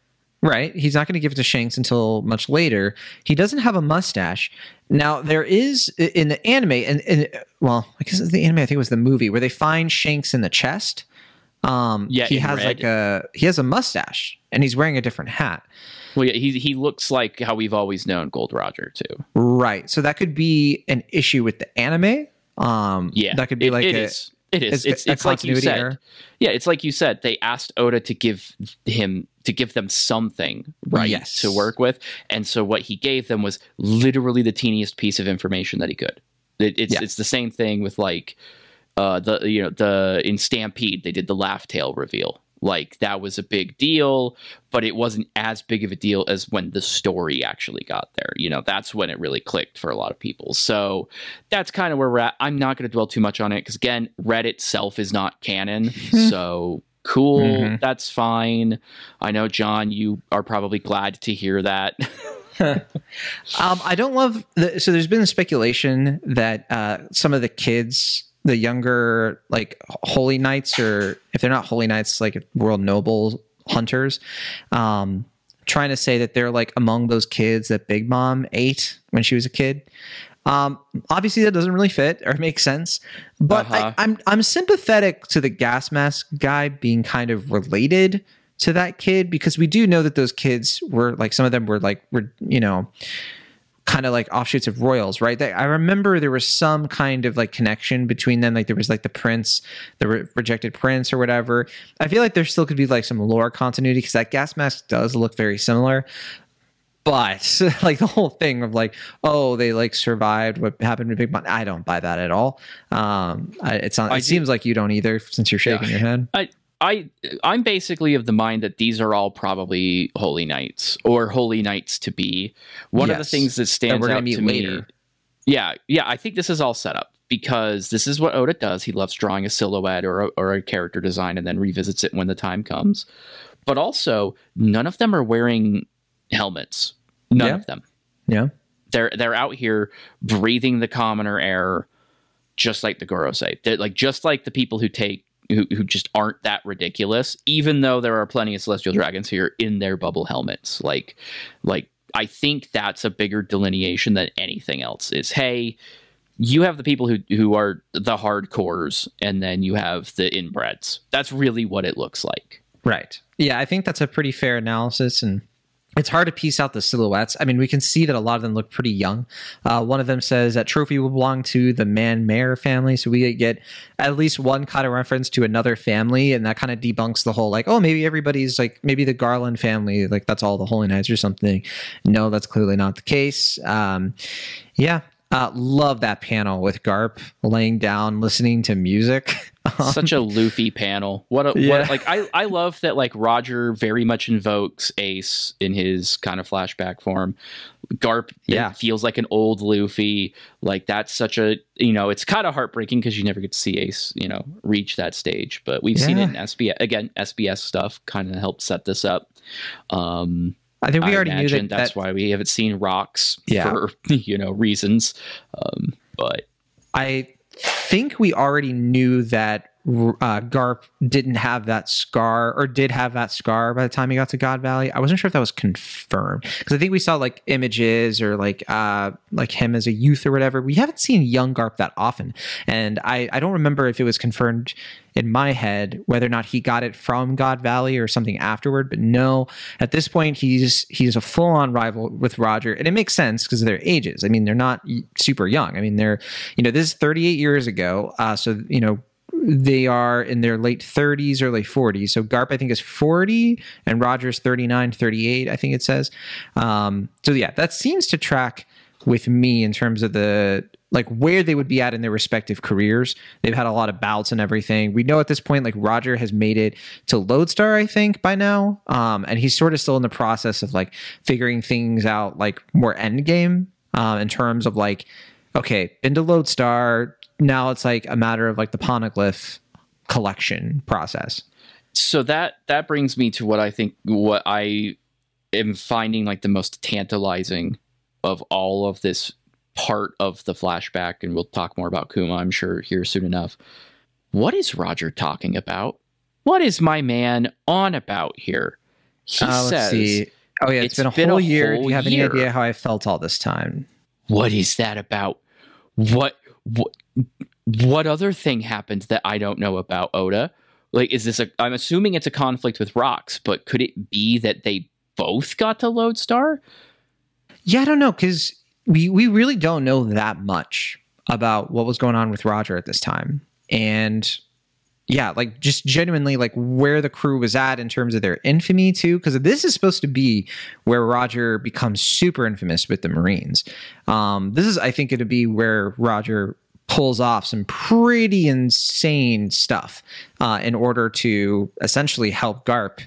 Right. He's not going to give it to Shanks until much later. He doesn't have a mustache. Now, there is in the anime, and, and well, I guess it's the anime, I think it was the movie, where they find Shanks in the chest. Um, Yeah, he has red. like a he has a mustache and he's wearing a different hat. well yeah, he, he looks like how we've always known gold roger too Right. So that could be an issue with the anime. Um, Yeah, that could be it, like it a, is. It is. it's It's it's, like you said. error. Yeah, it's like you said. They asked Oda to give him to give them something right Yes. to work with, and so what he gave them was literally the teeniest piece of information that he could. It, it's Yeah. it's the same thing with like uh the you know the in Stampede they did the Laugh Tale reveal. Like that was a big deal, but it wasn't as big of a deal as when the story actually got there. You know, that's when it really clicked for a lot of people. So that's kind of where we're at. I'm not going to dwell too much on it because again, Red itself is not canon. so cool, Mhm. that's fine. I know, Jon, you are probably glad to hear that. Um, I don't love. The, so there's been speculation that uh, some of the kids, the younger like holy knights, or if they're not holy knights, like world noble hunters, um, trying to say that they're like among those kids that Big Mom ate when she was a kid. Um, obviously that doesn't really fit or make sense, but Uh-huh. I, I'm I'm sympathetic to the gas mask guy being kind of related to that kid because we do know that those kids were like some of them were like were you know kind of like offshoots of royals right? They- i remember there was some kind of like connection between them like there was like the prince the re- rejected prince or whatever. I feel like there still could be like some lore continuity because that gas mask does look very similar but like the whole thing of like oh they like survived what happened to big Mom, i don't buy that at all. Um I, it's not I it do- seem like you don't either since you're shaking Yeah. your head. I I'm basically of the mind that these are all probably holy knights or holy knights to be. One of the things that that stands we're out to me Yeah, yeah, I think this is all set up because this is what Oda does. He loves drawing a silhouette or a, or a character design and then revisits it when the time comes. But also, none of them are wearing helmets. None Yeah. of them. Yeah. They're they're out here breathing the commoner air, just like the Gorosei. They're like just like the people who take who, who just aren't that ridiculous. Even though there are plenty of celestial dragons here in their bubble helmets, like like I think that's a bigger delineation than anything else. Is hey, you have the people who who are the hardcores, and then you have the inbreds. That's really what it looks like. Right. Yeah, I think that's a pretty fair analysis and it's hard to piece out the silhouettes. I mean, we can see that a lot of them look pretty young. Uh, one of them says that trophy will belong to the Man Mayor family, so we get at least one kind of reference to another family, and that kind of debunks the whole like, oh, maybe everybody's like, maybe the Garland family, like that's all the Holy Knights or something. No, that's clearly not the case. Um, yeah, uh, love that panel with Garp laying down, listening to music. Such a Luffy panel. What a Yeah. what like I I love that like Roger very much invokes Ace in his kind of flashback form. Garp Yeah. feels like an old Luffy. Like that's such a you know, it's kind of heartbreaking because you never get to see Ace, you know, reach that stage. But we've seen it in SBS again, SBS stuff kind of helped set this up. Um I think we I already knew that. that's that why we haven't seen rocks Yeah. for you know reasons. Um but I think we already knew that uh, Garp didn't have that scar or did have that scar by the time he got to God Valley. I wasn't sure if that was confirmed because I think we saw like images or like uh like him as a youth or whatever. We haven't seen young Garp that often, and I I don't remember if it was confirmed in my head whether or not he got it from God Valley or something afterward. But no, at this point he's he's a full on rival with Roger, and it makes sense because of their ages. I mean, they're not super young. I mean, they're you know this is 38 years ago, uh, so you know they are in their late 30s, early 40s. So Garp, I think, is 40, and Roger's 39, 38, I think it says. Um, so yeah, that seems to track with me in terms of the like where they would be at in their respective careers. They've had a lot of bouts and everything. We know at this point, like Roger has made it to Lodestar, I think, by now. Um, and he's sort of still in the process of like figuring things out, like more end game um, in terms of like, okay, been to Lodestar. Now it's like a matter of like the poneglyph collection process. so that that brings me to what I think what I am finding like the most tantalizing of all of this part of the flashback, and we'll talk more about Kuma, I'm sure, here soon enough. What is Roger talking about? What is my man on about here? He Uh, says, Oh yeah, it's it's been a been whole a year. Do you have year. any idea how I felt all this time? "What is that about? What what what other thing happened that I don't know about Oda? Like, is this a? I'm assuming it's a conflict with rocks, but could it be that they both got to Lodestar? Yeah, I don't know because we we really don't know that much about what was going on with Roger at this time, and yeah, like just genuinely like where the crew was at in terms of their infamy too, because this is supposed to be where Roger becomes super infamous with the Marines. Um, this is, I think, going to be where Roger pulls off some pretty insane stuff uh, in order to essentially help Garp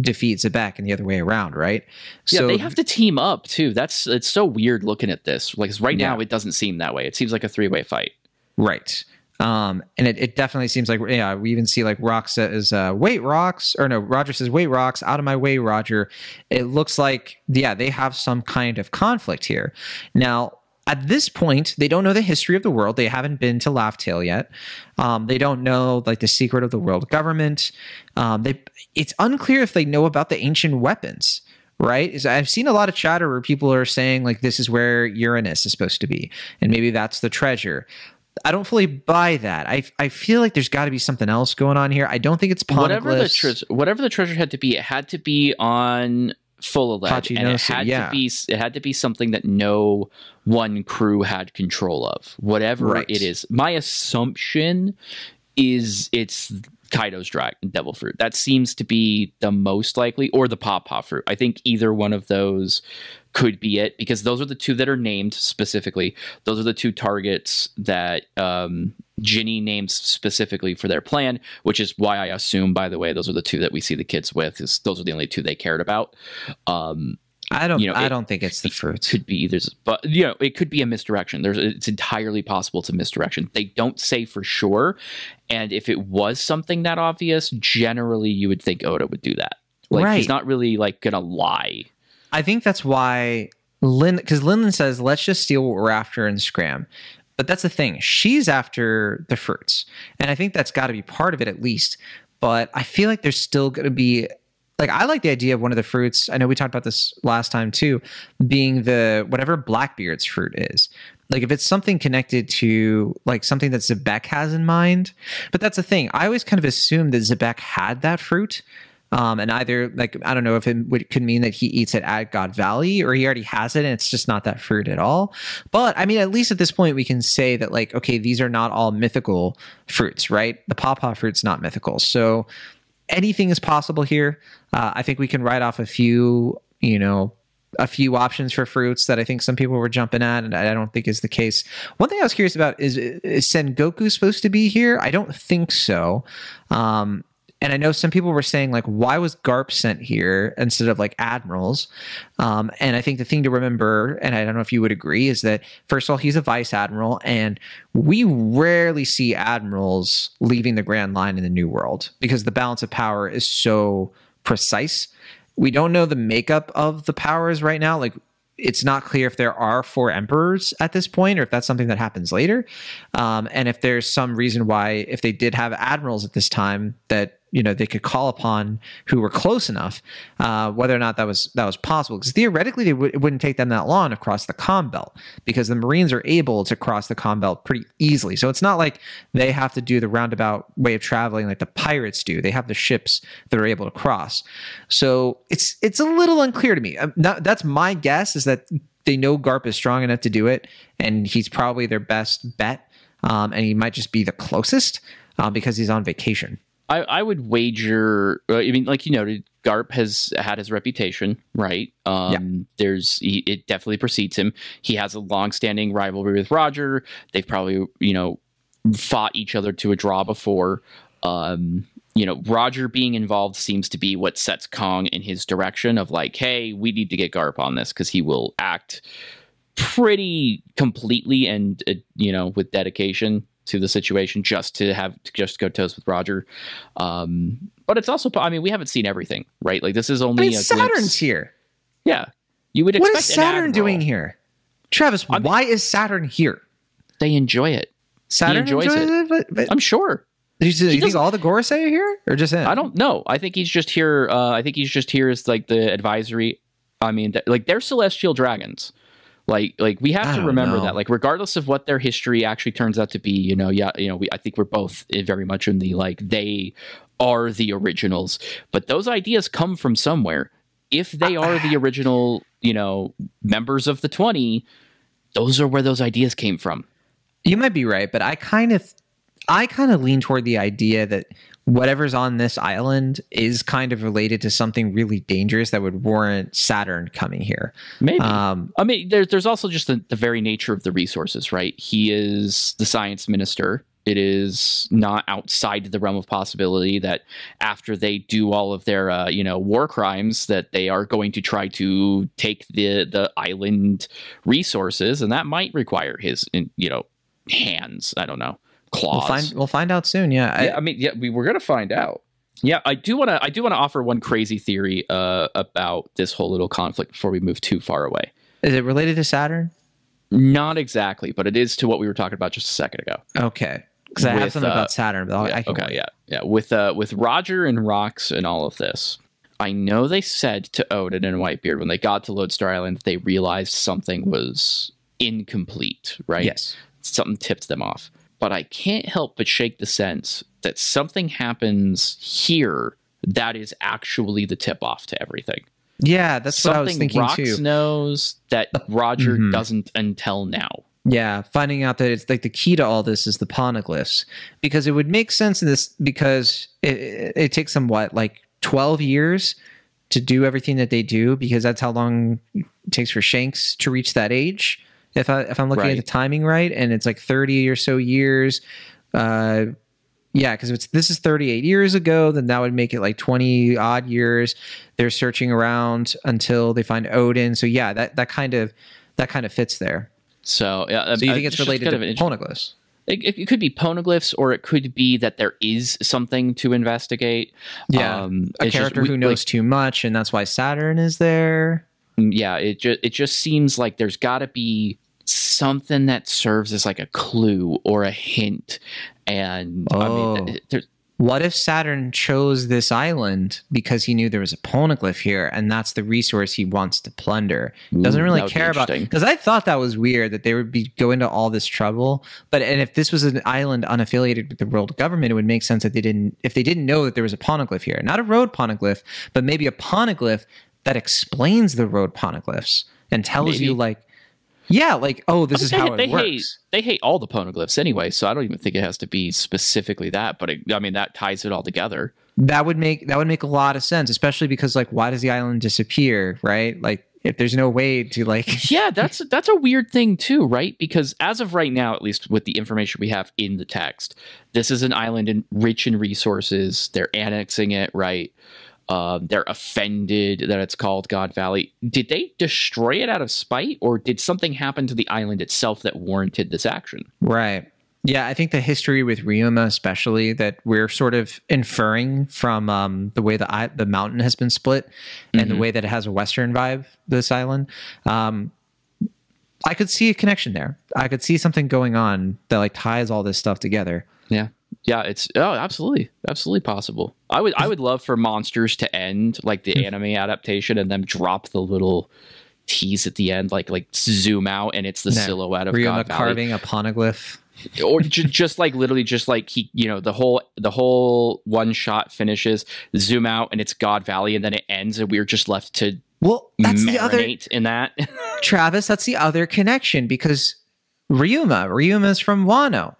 defeat Xebec and the other way around, right? Yeah, they have to team up too. That's it's so weird looking at this. Like right now, it doesn't seem that way. It seems like a three way fight. Right. Um, and it, it definitely seems like yeah, we even see like Rock says, uh, wait, rocks, or no, Roger says, wait, rocks, out of my way, Roger. It looks like yeah, they have some kind of conflict here. Now, at this point, they don't know the history of the world. They haven't been to Laugh-Tale yet. Um, they don't know like the secret of the world government. Um, they it's unclear if they know about the ancient weapons. Right? Is I've seen a lot of chatter where people are saying like this is where Uranus is supposed to be, and maybe that's the treasure. I don't fully buy that. I I feel like there's got to be something else going on here. I don't think it's Whatever the poneglyphs. treasure, whatever the treasure had to be, it had to be on full of lead, and it had yeah. to be it had to be something that no one crew had control of. Whatever Right. it is, my assumption is it's Kaido's dragon devil fruit. That seems to be the most likely, or the pawpaw fruit. I think either one of those could be it because those are the two that are named specifically. Those are the two targets that um, Ginny names specifically for their plan, which is why I assume, by the way, those are the two that we see the kids with. Is those are the only two they cared about. Um, I don't. You know, I it- don't think it's the fruits. could be there's but you know it could be a misdirection there's it's entirely possible it's a misdirection they don't say for sure and if it was something that obvious generally you would think oda would do that like Right. he's not really like gonna lie I think that's why Lin, because Linlin says, "Let's just steal what we're after and scram." But that's the thing; she's after the fruits, and I think that's got to be part of it at least. But I feel like there's still going to be, like, I like the idea of one of the fruits. I know we talked about this last time too, being the whatever Blackbeard's fruit is. Like, if it's something connected to like something that Xebec has in mind, but that's the thing. I always kind of assumed that Xebec had that fruit. Um, and either like I don't know if it would, could mean that he eats it at God Valley or he already has it and it's just not that fruit at all. But I mean, at least at this point, we can say that like okay, these are not all mythical fruits, right? The pawpaw fruit's not mythical, so anything is possible here. Uh, I think we can write off a few, you know, a few options for fruits that I think some people were jumping at, and I don't think is the case. One thing I was curious about is is Sengoku supposed to be here? I don't think so. Um, and I know some people were saying like, why was Garp sent here instead of like admirals? Um, and I think the thing to remember, and I don't know if you would agree, is that first of all, he's a vice admiral, and we rarely see admirals leaving the Grand Line in the New World because the balance of power is so precise. We don't know the makeup of the powers right now. Like it's not clear if there are four emperors at this point or if that's something that happens later um, and if there's some reason why if they did have admirals at this time that you know they could call upon who were close enough uh, whether or not that was that was possible. Because theoretically they w- it wouldn't take them that long to cross the Calm Belt because the marines are able to cross the Calm Belt pretty easily. So it's not like they have to do the roundabout way of traveling like the pirates do. They have the ships that are able to cross. So it's it's a little unclear to me. Um, that- that's my guess is that they know garp is strong enough to do it and he's probably their best bet. Um, and he might just be the closest uh, because he's on vacation I, I would wager. uh, I mean, like you noted, Garp has had his reputation, right? Um, There's he, it definitely precedes him. He has a long-standing rivalry with Roger. They've probably you know fought each other to a draw before. Um, you know, Roger being involved seems to be what sets Kong in his direction of like, hey, we need to get Garp on this because he will act pretty completely and uh, you know with dedication to the situation just to have to just go toast with Roger. Um, but it's also, I mean, we haven't seen everything, right? Like this is I only mean, a Saturn's glimpse. here. Yeah, you would What is Saturn doing here? Travis, I'm- why is Saturn here? They enjoy it. Saturn enjoys enjoys it. it, but, but I'm sure. you, you think all the Gorosei are here, or just him? I don't know. I think he's just here. Uh, I think he's just here as like the advisory. I mean, th- like they're celestial dragons. Like, like we have I to remember know. that. Like, regardless of what their history actually turns out to be, you know, yeah, you know, we I think we're both eh, very much in the like they are the originals, but those ideas come from somewhere. If they are the original, you know, members of the twenty, those are where those ideas came from. You might be right, but I kind of, I kind of lean toward the idea that whatever's on this island is kind of related to something really dangerous that would warrant Saturn coming here. Maybe. Um, I mean, there's there's also just the, the very nature of the resources, right? He is the science minister. It is not outside the realm of possibility that after they do all of their, uh, you know, war crimes, that they are going to try to take the the island resources, and that might require his, you know, hands. I don't know, claws. we'll find we'll find out soon. Yeah, I- yeah, I mean, yeah, we we're gonna find out. Yeah, I do want to. I do want to offer one crazy theory uh, about this whole little conflict before we move too far away. is it related to Saturn? Not exactly, but it is to what we were talking about just a second ago. Okay, because I have something uh, about Saturn, but Yeah, I can okay, wait. yeah, yeah. With uh, with Roger and Rocks and all of this, I know they said to Oden and Whitebeard when they got to Lodestar Island, they realized something was incomplete. Right? Yes. something tipped them off. But I can't help but shake the sense that something happens here that is actually the tip off to everything. Yeah, that's what I was something thinking Rox too. knows that Roger Mhm. doesn't until now. Yeah, finding out that it's like the key to all this is the poneglyphs, because it would make sense in this because it, it, it takes them what like twelve years to do everything that they do, because that's how long it takes for Shanks to reach that age. If I if I'm looking Right. at the timing right, and it's like thirty or so years, uh, Yeah, because it's this is 38 years ago, then that would make it like 20 odd years. They're searching around until they find Oden. So yeah, that that kind of that kind of fits there. So yeah, So you uh, think it's related kind to of poneglyphs? It, it could be poneglyphs, or it could be that there is something to investigate. Yeah, Um, A just- character we- who like, knows too much, and that's why Saturn is there. yeah it just it just seems like there's got to be something that serves as like a clue or a hint and i Oh. mean there's What if Saturn chose this island because he knew there was a poneglyph here, and that's the resource he wants to plunder? Doesn't really that would be care about because I thought that was weird that they would be go into all this trouble. But and if this was an island unaffiliated with the world government, it would make sense that they didn't if they didn't know that there was a poneglyph here, not a road poneglyph, but maybe a poneglyph that explains the road poneglyphs and tells Maybe. you like, yeah, like oh, this is they, how it they works. hate they hate all the poneglyphs anyway so i don't even think it has to be specifically that but it, i mean that ties it all together. That would make that would make a lot of sense especially because like why does the island disappear right? Like if there's no way to like yeah that's that's a weird thing too right? Because as of right now at least with the information we have in the text this is an island in, rich in resources they're annexing it right um, they're offended that it's called god valley. Did they destroy it out of spite or did something happen to the island itself that warranted this action? Right. Yeah i think the history with ryuma especially that we're sort of inferring from um, the way the the mountain has been split and the Mhm. way that it has a western vibe this island um, i could see a connection there. I could see something going on that like ties all this stuff together. Yeah yeah it's oh absolutely absolutely possible i would i would love for monsters to end like Hmm. the anime adaptation and then drop the little tease at the end like like zoom out and it's the No. silhouette of ryuma god valley carving a poneglyph or ju- just like literally just like he you know the whole the whole one shot finishes zoom out and it's god valley and then it ends and we're just left to well that's the other in that Travis, that's the other connection because Ryuma, Ryuma's from Wano.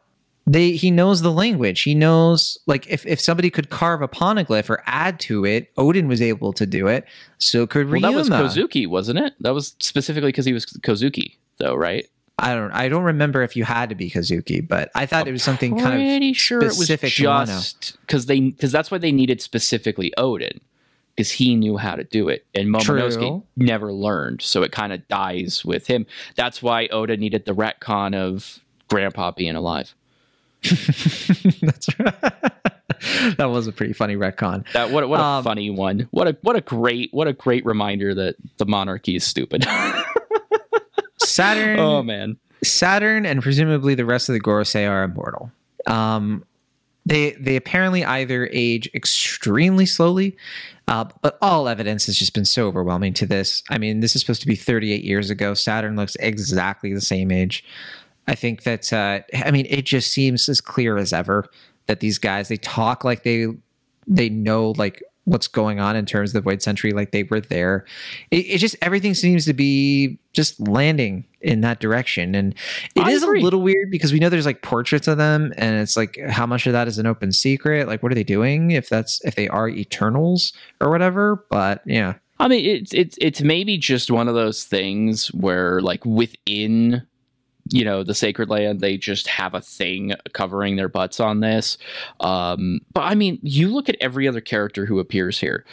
They he knows the language. He knows like if, if somebody could carve a poneglyph or add to it, Oden was able to do it. So could well Ryuma. that was kozuki wasn't it that was specifically because he was kozuki though right I don't I don't remember if you had to be Kozuki, but I thought it was something kind of pretty sure it was just because they because that's why they needed specifically Oden because he knew how to do it and Momonosuke True. never learned so it kind of dies with him that's why Oda needed the retcon of Grandpa being alive That's right. that was a pretty funny retcon. that what a- what a Um, funny one what a what a great what a great reminder that the monarchy is stupid Saturn oh man Saturn and presumably the rest of the Gorosei are immortal. Um, they they apparently either age extremely slowly, uh, but all evidence has just been so overwhelming to this. I mean, this is supposed to be 38 years ago. Saturn looks exactly the same age. I think that uh, I mean it just seems as clear as ever that these guys they talk like they they know like what's going on in terms of the void century like they were there. It, it just everything seems to be just landing in that direction. And it is I agree. a little weird because we know there's like portraits of them and it's like how much of that is an open secret? Like what are they doing if that's if they are eternals or whatever? But yeah. I mean, it's it's it's maybe just one of those things where, like, within you know the sacred land, they just have a thing covering their butts on this. Um, but I mean, you look at every other character who appears here.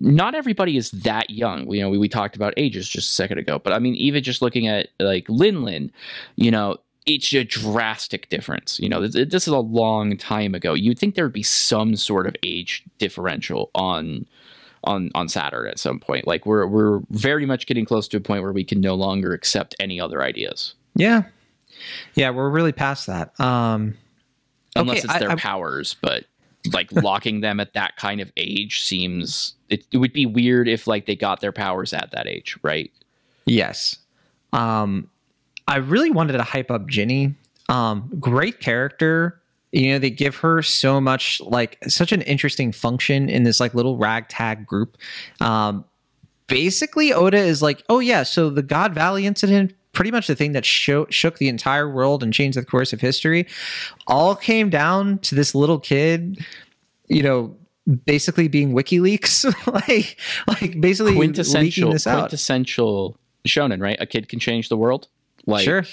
Not everybody is that young. You know, we, we talked about ages just a second ago, but I mean, even just looking at like Lin Lin, you know, it's a drastic difference. You know, this, this is a long time ago. You'd think there would be some sort of age differential on on on Saturn at some point. Like we're we're very much getting close to a point where we can no longer accept any other ideas yeah yeah we're really past that um unless Okay, it's I- their I- powers. But like locking them at that kind of age seems it, it would be weird if like they got their powers at that age, right? Yes. Um, I really wanted to hype up Ginny. Um, great character. You know, they give her so much, like, such an interesting function in this, like, little ragtag group. Um, basically, Oda is like, oh, yeah, so the God Valley incident, pretty much the thing that sho- shook the entire world and changed the course of history, all came down to this little kid, you know, basically being WikiLeaks, like, like basically Quintessential, this out. quintessential shonen, right? A kid can change the world. Like sure.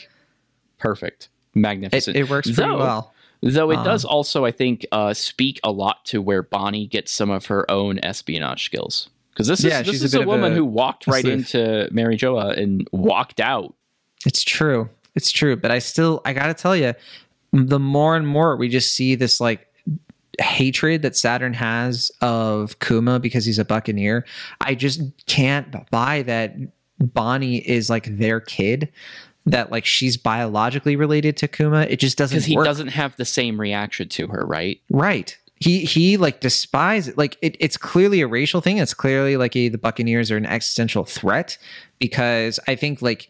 perfect, magnificent. it works pretty Though- well. Though it does Um, also, I think, uh, speak a lot to where Bonnie gets some of her own espionage skills. Because this is she's this a is bit a woman a- who walked right into Mary Geoise and walked out. It's true. It's true. But I still, I gotta tell you, the more and more we just see this like hatred that Saturn has of Kuma because he's a Buccaneer. I just can't buy that Bonnie is like their kid. That like she's biologically related to Kuma. It just doesn't Because he work. doesn't have the same reaction to her, right? Right. He he like despises like it, it's clearly a racial thing. It's clearly like a, the Buccaneers are an existential threat because I think like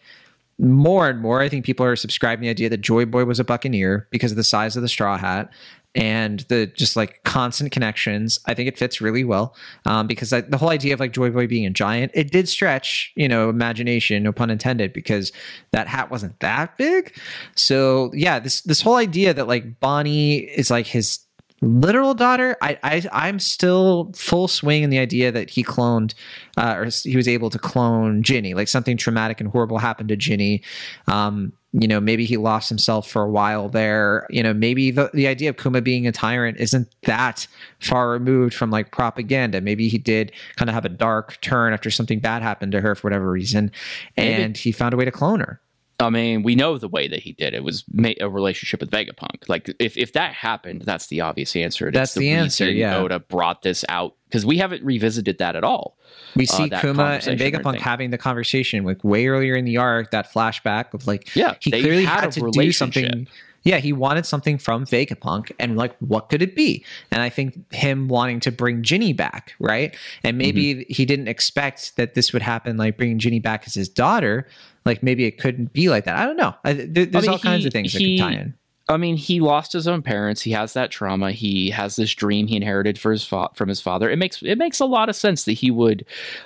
more and more I think people are subscribing the idea that Joy Boy was a Buccaneer because of the size of the straw hat and the just like constant connections. I think it fits really well um, because I, the whole idea of like Joy Boy being a giant, it did stretch, you know, imagination, no pun intended, because that hat wasn't that big. So yeah, this this whole idea that like Bonnie is like his literal daughter I, I i'm still full swing in the idea that he cloned uh, or he was able to clone ginny. Like something traumatic and horrible happened to ginny. Um you know maybe he lost himself for a while there. You know maybe the, the idea of kuma being a tyrant isn't that far removed from like propaganda. Maybe he did kind of have a dark turn after something bad happened to her for whatever reason Maybe. and he found a way to clone her I mean, we know the way that he did it was a relationship with Vegapunk. Like, if, if that happened, that's the obvious answer. That's it's the answer, yeah. Oda brought this out because we haven't revisited that at all. we uh, see that kuma and vegapunk having the conversation like way earlier in the arc that flashback of like Yeah, he clearly had had, to do something yeah he wanted something from vegapunk and like what could it be? And i think him wanting to bring ginny back right? And maybe Mm-hmm. he didn't expect that this would happen like bringing ginny back as his daughter. Like maybe it couldn't be like that. I don't know. I, there- there's mean, all kinds of things he- that could tie in I mean, he lost his own parents. He has that trauma. He has this dream he inherited for his fa- from his father. It makes it makes a lot of sense that he would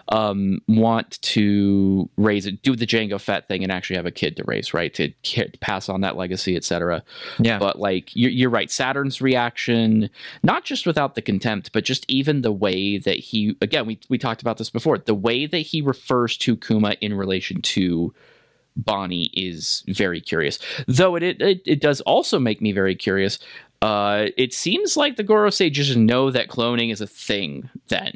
um, want to raise it, do the Jango Fett thing, and actually have a kid to raise, right? To pass on that legacy, etc. yeah But like you're, you're right, Saturn's reaction, not just without the contempt, but just even the way that he again we we talked about this before, the way that he refers to Kuma in relation to Bonnie is very curious. Though it it, it does also make me very curious. Uh, it seems like the Gorosei just know that cloning is a thing. Then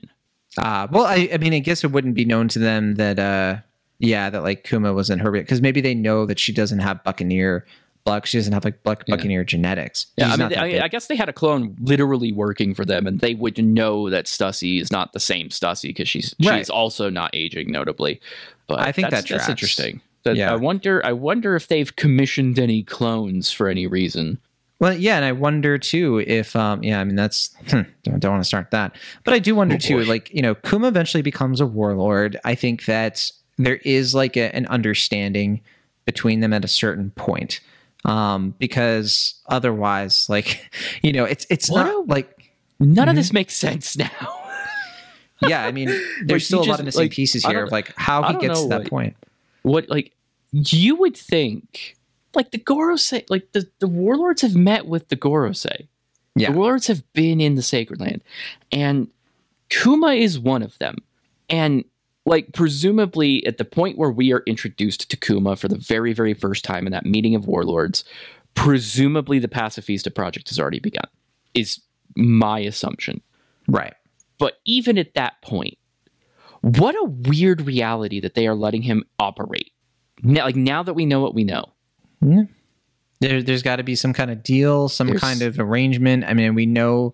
Uh, well, I, I mean, I guess it wouldn't be known to them that, uh, yeah, that like Kuma wasn't her because maybe they know that she doesn't have Buccaneer blood. She doesn't have like Buc- Yeah. Buccaneer genetics. yeah, She's I mean, I. I guess they had a clone literally working for them, and they would know that Stussy is not the same Stussy because she's Right. she's also not aging, notably. But I think that's, that that's interesting. That- Yeah. I wonder. I wonder if they've commissioned any clones for any reason. well, yeah, and I wonder too if, um, yeah, I mean, that's hmm, don't, don't want to start that, but I do wonder Oh, too, like you know, Kuma eventually becomes a warlord. I think that there is like a, an understanding between them at a certain point, um, because otherwise, like you know, it's it's What not like None Mhm. of this makes sense now. yeah, I mean, there's Like, still a you lot of missing like, pieces here of like how he gets know, to that like- point. What like you would think like the Gorosei like the, the warlords have met with the Gorosei. Yeah. The warlords have been in the Sacred Land. And Kuma is one of them. And like presumably at the point where we are introduced to Kuma for the very, very first time in that meeting of warlords, presumably the Pacifista project has already begun. Is my assumption. Right. But even at that point, what a weird reality that they are letting him operate. Now, like now that we know what we know, mm-hmm. There, there's got to be some kind of deal, some There's- kind of arrangement. I mean, we know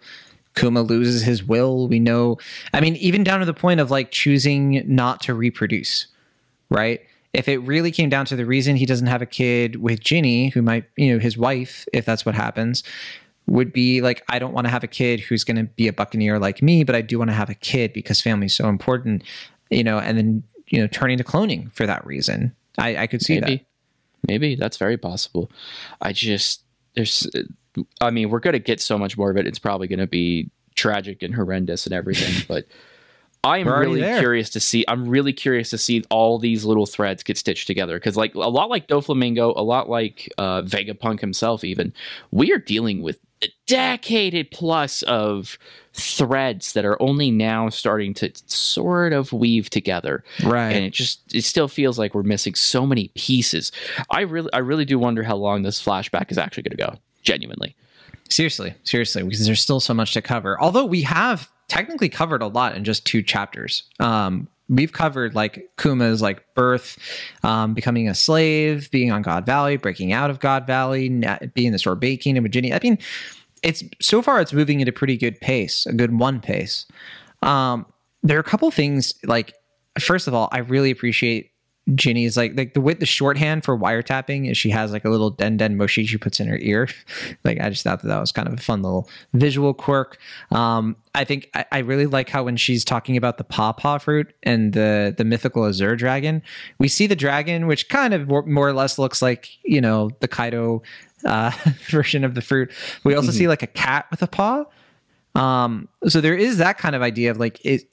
Kuma loses his will. We know, I mean, even down to the point of like choosing not to reproduce, right? If it really came down to the reason he doesn't have a kid with Ginny, who might, you know, his wife, if that's what happens, would be like, I don't want to have a kid who's going to be a Buccaneer like me, but I do want to have a kid because family's so important, you know, and then, you know, turning to cloning for that reason. I, I could see maybe, that. maybe that's very possible. I just there's, I mean, we're gonna get so much more of it. It's probably gonna be tragic and horrendous and everything, but. I am really there. curious to see. I'm really curious to see all these little threads get stitched together because, like, a lot like Doflamingo, a lot like uh, Vegapunk himself, even we are dealing with decade plus of threads that are only now starting to sort of weave together Right. and it just it still feels like we're missing so many pieces i really i really do wonder how long this flashback is actually going to go genuinely Seriously, seriously, because there's still so much to cover. Although we have technically covered a lot in just two chapters. Um, we've covered like Kuma's like birth, um, becoming a slave, being on God Valley, breaking out of God Valley, being the Sorbet in Virginia. I mean, it's so far it's moving at a pretty good pace, a good one pace. Um, there are a couple things like first of all, I really appreciate Ginny's like like the with the shorthand for wiretapping is she has like a little Den Den Mushi she puts in her ear. like I just thought that that was kind of a fun little visual quirk. Um, I think I, I, really like how when she's talking about the pawpaw fruit and the the mythical Azure dragon, we see the dragon which kind of more or less looks like you know the Kaido uh, version of the fruit. We also mm-hmm. see like a cat with a paw. Um, so there is that kind of idea of like is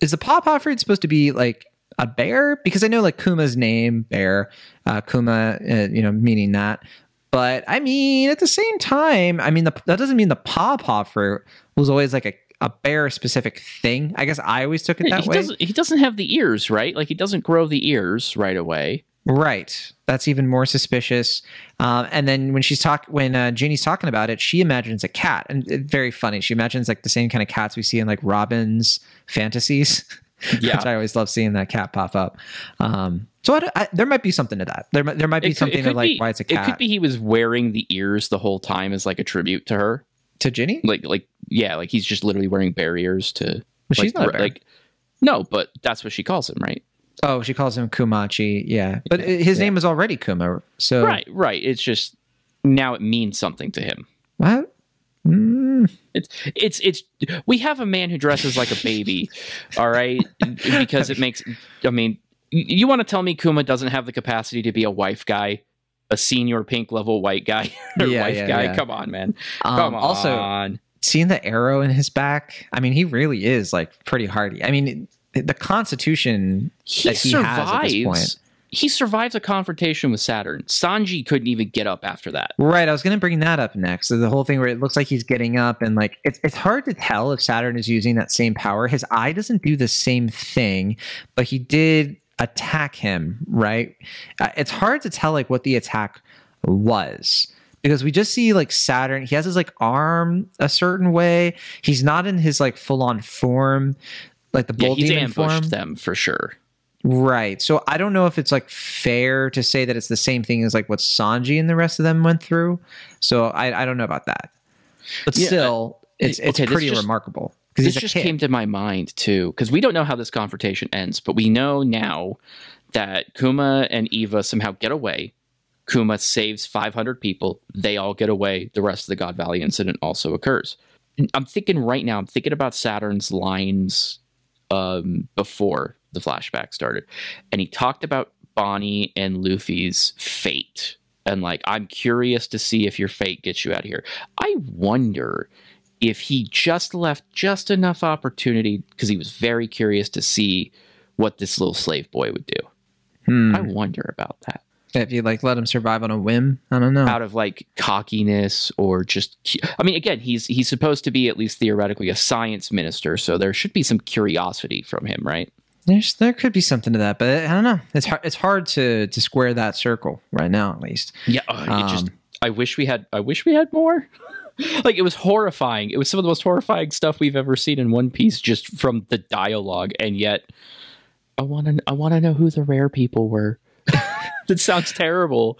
is the pawpaw fruit supposed to be like a bear because I know like Kuma's name bear, uh, Kuma, uh, you know, meaning that. But I mean, at the same time, I mean, the, that doesn't mean the pawpaw fruit was always like a, a bear specific thing. I guess I always took it that he way. Doesn't, he doesn't have the ears, right? Like he doesn't grow the ears right away. Right. That's even more suspicious. Uh, and then when she's talk, when uh, Janie's talking about it, she imagines a cat, and it, very funny. She imagines like the same kind of cats we see in like Robin's fantasies. yeah. which I always love seeing that cat pop up. Um, so I, I, there might be something to that. There, there might be it something to like be, why it's a cat. It could be he was wearing the ears the whole time as like a tribute to her, to Ginny. Like, like yeah, like he's just literally wearing bear ears to. Like, she's not like. No, but that's what she calls him, right? Oh, she calls him Kumachi. Yeah, but his yeah. name is already Kuma. So right, right. It's just now it means something to him. What? Mm. It's it's it's we have a man who dresses like a baby, all right, because it makes. I mean, you want to tell me Kuma doesn't have the capacity to be a wife guy, a Señor Pink level white guy, or yeah, wife yeah, guy? Yeah. Come on, man. Um, Come on. Also, seeing the arrow in his back, I mean, he really is like pretty hardy. I mean, the Constitution he that he survives. has at this point he survives a confrontation with Saturn. Sanji couldn't even get up after that. Right. I was going to bring that up next. So the whole thing where it looks like he's getting up and like it's it's hard to tell if Saturn is using that same power. His eye doesn't do the same thing, but he did attack him. Right. Uh, it's hard to tell like what the attack was because we just see like Saturn. He has his like arm a certain way. He's not in his like full on form, like the bull yeah, demon ambushed form. them for sure. Right. So I don't know if it's like fair to say that it's the same thing as like what Sanji and the rest of them went through. So I, I don't know about that. But yeah, still, it's it's okay, pretty just, remarkable. This just kid. came to my mind too. Because we don't know how this confrontation ends, but we know now that Kuma and Eva somehow get away. Kuma saves 500 people. They all get away. The rest of the God Valley incident also occurs. I'm thinking right now. I'm thinking about Saturn's lines um, before the flashback started, and he talked about Bonnie and Luffy's fate. And like, I'm curious to see if your fate gets you out of here. I wonder if he just left just enough opportunity because he was very curious to see what this little slave boy would do. Hmm. I wonder about that. If you like let him survive on a whim, I don't know. Out of like cockiness or just, I mean, again, he's he's supposed to be at least theoretically a science minister, so there should be some curiosity from him, right? There's there could be something to that, but I don't know. It's hard. It's hard to to square that circle right now, at least. Yeah, uh, um, just. I wish we had. I wish we had more. like it was horrifying. It was some of the most horrifying stuff we've ever seen in One Piece, just from the dialogue, and yet I want to. I want to know who the rare people were. that sounds terrible.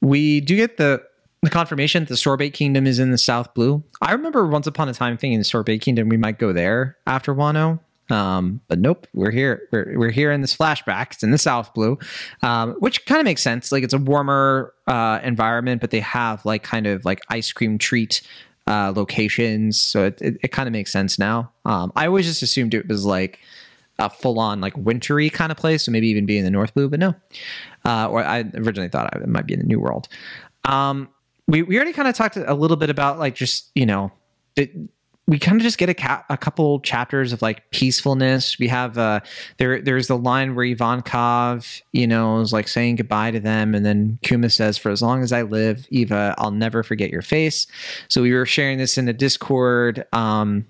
We do get the the confirmation that the Sorbet Kingdom is in the South Blue. I remember once upon a time thinking the Sorbet Kingdom we might go there after Wano. Um, but nope, we're here. We're, we're here in this flashback. It's in the South Blue, um, which kind of makes sense. Like it's a warmer uh, environment, but they have like kind of like ice cream treat uh, locations, so it, it, it kind of makes sense now. Um, I always just assumed it was like a full on like wintry kind of place, so maybe even be in the North Blue, but no. Uh, or I originally thought it might be in the New World. Um, we we already kind of talked a little bit about like just you know. We kind of just get a, ca- a couple chapters of like peacefulness. We have uh there there's the line where Ivankov, you know, is like saying goodbye to them, and then Kuma says, "For as long as I live, Eva, I'll never forget your face." So we were sharing this in the Discord. Um,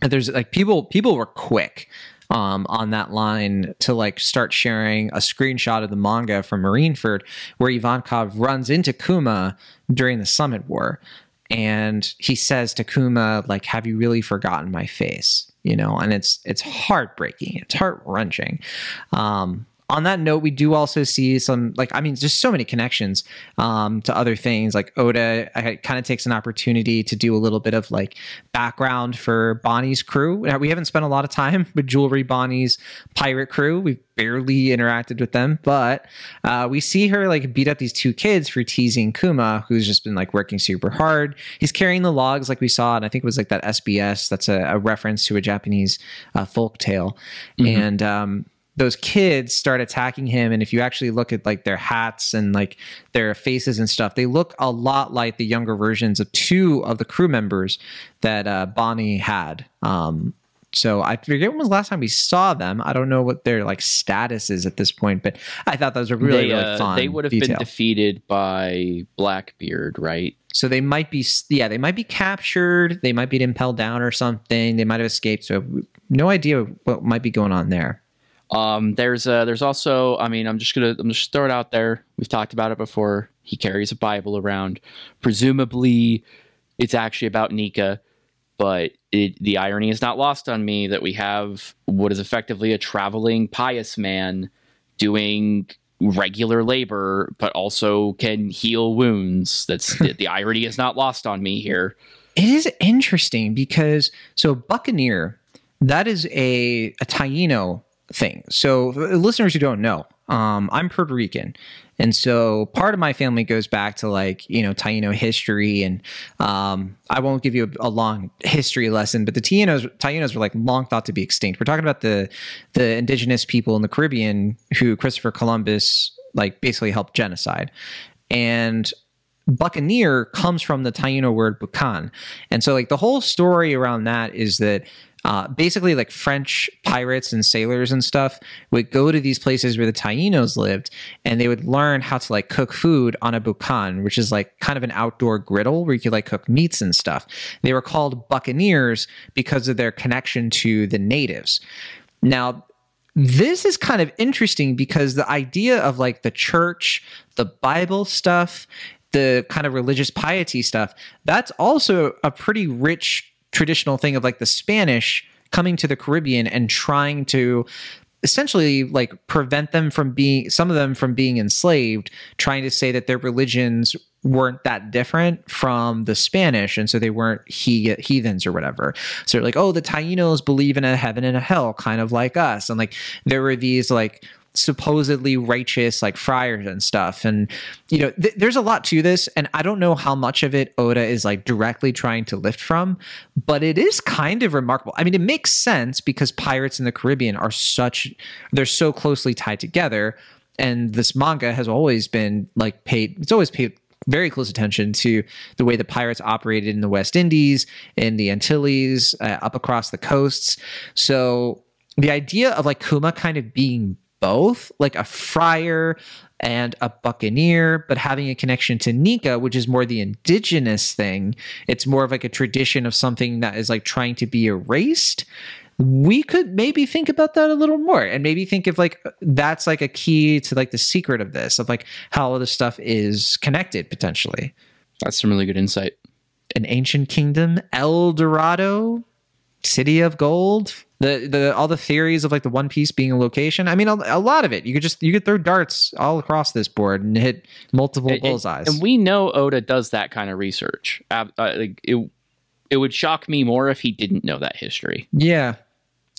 there's like people people were quick um, on that line to like start sharing a screenshot of the manga from Marineford where Ivankov runs into Kuma during the Summit War and he says to Kuma, like, "Have you really forgotten my face?" You know, and it's it's heartbreaking. It's heart wrenching. Um, on that note, we do also see some like I mean, just so many connections um, to other things. Like Oda kind of takes an opportunity to do a little bit of like background for Bonnie's crew. Now, we haven't spent a lot of time with Jewelry Bonnie's pirate crew. We've barely interacted with them, but uh, we see her like beat up these two kids for teasing Kuma, who's just been like working super hard. He's carrying the logs like we saw, and I think it was like that SBS. That's a, a reference to a Japanese uh, folk tale, mm-hmm. and um, those kids start attacking him and if you actually look at like their hats and like their faces and stuff they look a lot like the younger versions of two of the crew members that uh, bonnie had um, so I forget when was the last time we saw them. I don't know what their like status is at this point, but I thought that was a really they, really uh, fun. They would have detail. been defeated by Blackbeard, right? So they might be, yeah, they might be captured. They might be impelled down or something. They might have escaped. So no idea what might be going on there. Um, there's uh, there's also, I mean, I'm just gonna I'm just throw it out there. We've talked about it before. He carries a Bible around. Presumably, it's actually about Nika, but it, the irony is not lost on me that we have what is effectively a traveling pious man doing regular labor, but also can heal wounds. That's the, the irony is not lost on me here. It is interesting because so Buccaneer, that is a a Taino thing. So, listeners who don't know, um, I'm Puerto Rican. And so part of my family goes back to like, you know, Taino history. And um, I won't give you a, a, long history lesson, but the Tainos, Tainos were like long thought to be extinct. We're talking about the, the indigenous people in the Caribbean who Christopher Columbus like basically helped genocide. And Buccaneer comes from the Taino word bucan. And so like the whole story around that is that uh, basically like French pirates and sailors and stuff would go to these places where the Tainos lived and they would learn how to like cook food on a bucan, which is like kind of an outdoor griddle where you could like cook meats and stuff. They were called buccaneers because of their connection to the natives. Now, this is kind of interesting because the idea of like the church, the Bible stuff, the kind of religious piety stuff, that's also a pretty rich traditional thing of like the Spanish coming to the Caribbean and trying to essentially like prevent them from being some of them from being enslaved trying to say that their religions weren't that different from the spanish and so they weren't he- heathens or whatever. So like oh the tainos believe in a heaven and a hell kind of like us. And like there were these like supposedly righteous like friars and stuff. And you know th- there's a lot to this and i don't know how much of it oda is like directly trying to lift from but it is kind of remarkable. I mean it makes sense because pirates in the caribbean are such they're so closely tied together and this manga has always been like paid it's always paid very close attention to the way the pirates operated in the west indies in the antilles uh, up across the coasts. So the idea of like kuma kind of being both, like a friar and a buccaneer, but having a connection to Nika, which is more the indigenous thing. It's more of like a tradition of something that is like trying to be erased. We could maybe think about that a little more and maybe think of like that's like a key to like the secret of this, of like how all this stuff is connected potentially. That's some really good insight. An ancient kingdom, El Dorado, City of Gold the the all the theories of like the One Piece being a location. I mean, a, a, lot of it. You could just you could throw darts all across this board and hit multiple bullseyes. And we know Oda does that kind of research. Uh, like it, it would shock me more if he didn't know that history. Yeah.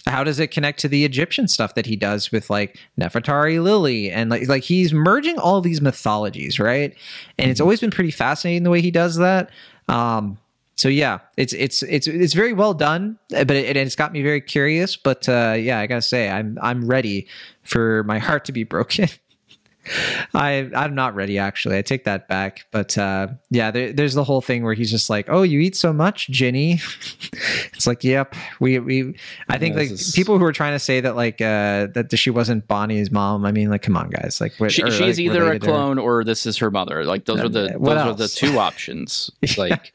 How does it connect to the Egyptian stuff that he does with like Nefertari Lily and like like he's merging all these mythologies, right? And it's mm-hmm. always been pretty fascinating the way he does that. Um, so yeah, it's it's it's it's very well done, but it, it's got me very curious. But uh, yeah, I gotta say, I'm I'm ready for my heart to be broken. I I'm not ready actually. I take that back. But uh, yeah, there, there's the whole thing where he's just like, "Oh, you eat so much, Ginny." it's like, "Yep, we we." I think yeah, like is... people who are trying to say that like uh, that she wasn't Bonnie's mom. I mean, like, come on, guys. Like, what, she, or, she's like, either a clone or this is her mother. Like, those uh, are the those else? are the two options. Like,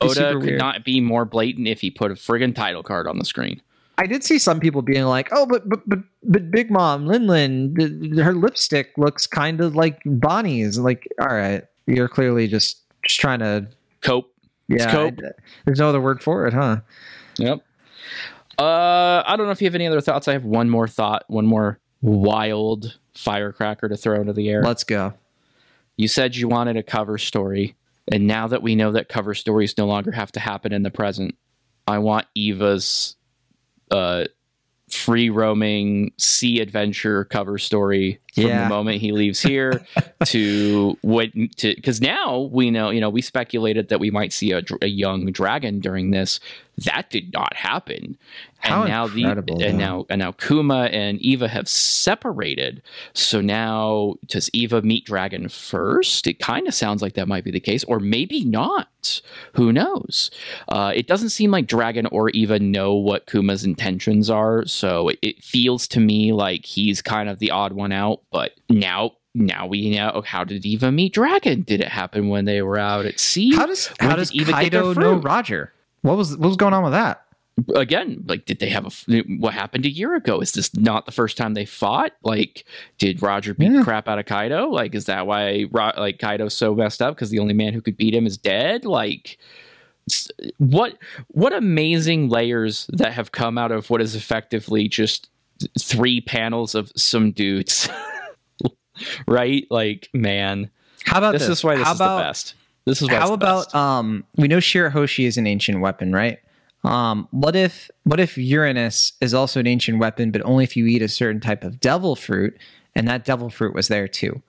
Oda could weird. not be more blatant if he put a friggin' title card on the screen. I did see some people being like, "Oh, but but but but Big Mom Lin Lin, her lipstick looks kind of like Bonnie's." Like, all right, you're clearly just just trying to cope. Yeah, cope. I- there's no other word for it, huh? Yep. Uh, I don't know if you have any other thoughts. I have one more thought, one more wild firecracker to throw into the air. Let's go. You said you wanted a cover story, and now that we know that cover stories no longer have to happen in the present, I want Eva's uh, free roaming sea adventure cover story from Yeah. the moment he leaves here to what to because now we know you know we speculated that we might see a, a young dragon during this. That did not happen. And How now the and though. now and now Kuma and Eva have separated. So now does Eva meet dragon first? It kind of sounds like that might be the case or maybe not. Who knows? Uh, it doesn't seem like Dragon or Eva know what Kuma's intentions are, so it, it feels to me like he's kind of the odd one out. But now, now we know how did Eva meet Dragon? Did it happen when they were out at sea? How does how does Eva Kaido know? Roger? What was what was going on with that? Again, like, did they have a What happened a year ago? Is this not the first time they fought? Like, did Roger beat Yeah. crap out of Kaido? Like, is that why like Kaido's so messed up because the only man who could beat him is dead? Like, what what amazing layers that have come out of what is effectively just three panels of some dudes, right? Like, man, How about this, this? is why this how is about, the best. This is why How about best. um we know Shirahoshi is an ancient weapon, right? Um what if what if Uranus is also an ancient weapon, but only if you eat a certain type of devil fruit, and that devil fruit was there too?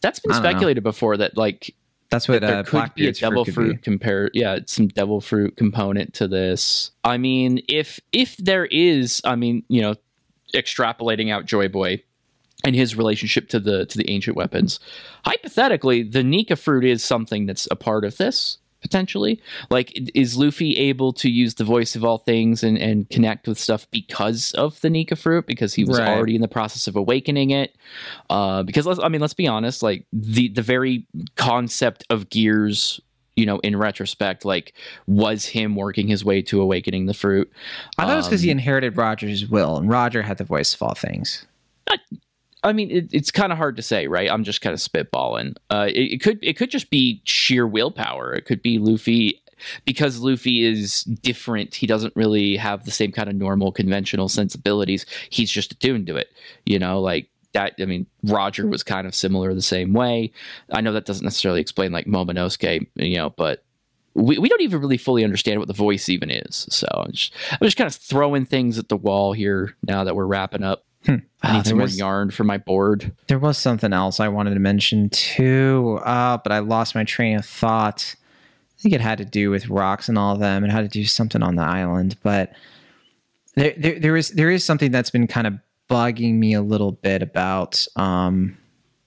That's been don't know. speculated before that like That's what there uh, could be a devil fruit, fruit, compare yeah some devil fruit component to this i mean if if there is i mean you know extrapolating out joy boy and his relationship to the to the ancient weapons. Hypothetically the nika fruit is something that's a part of this potentially. Like is luffy able to use the voice of all things and and connect with stuff because of the nika fruit? Because he was Right. already in the process of awakening it. Uh because let's i mean let's be honest like the the very concept of gears you know in retrospect like was him working his way to awakening the fruit I thought it was because he Um, inherited Roger's will, and Roger had the voice of all things. I mean, it, it's kind of hard to say, right? I'm just kind of spitballing. Uh, it, it could it could just be sheer willpower. It could be Luffy because Luffy is different. He doesn't really have the same kind of normal conventional sensibilities. He's just attuned to it. You know, like that. I mean, Roger was kind of similar the same way. I know that doesn't necessarily explain like Momonosuke, you know, but. We, we don't even really fully understand what the voice even is. So I'm just, I'm just kind of throwing things at the wall here now that we're wrapping up. I Ah, need there some more was- yarn for my board. There was something else I wanted to mention too, uh, but I lost my train of thought. I think it had to do with rocks and all of them. It had to do something on the island, but there, there, there is there is something that's been kind of bugging me a little bit about um,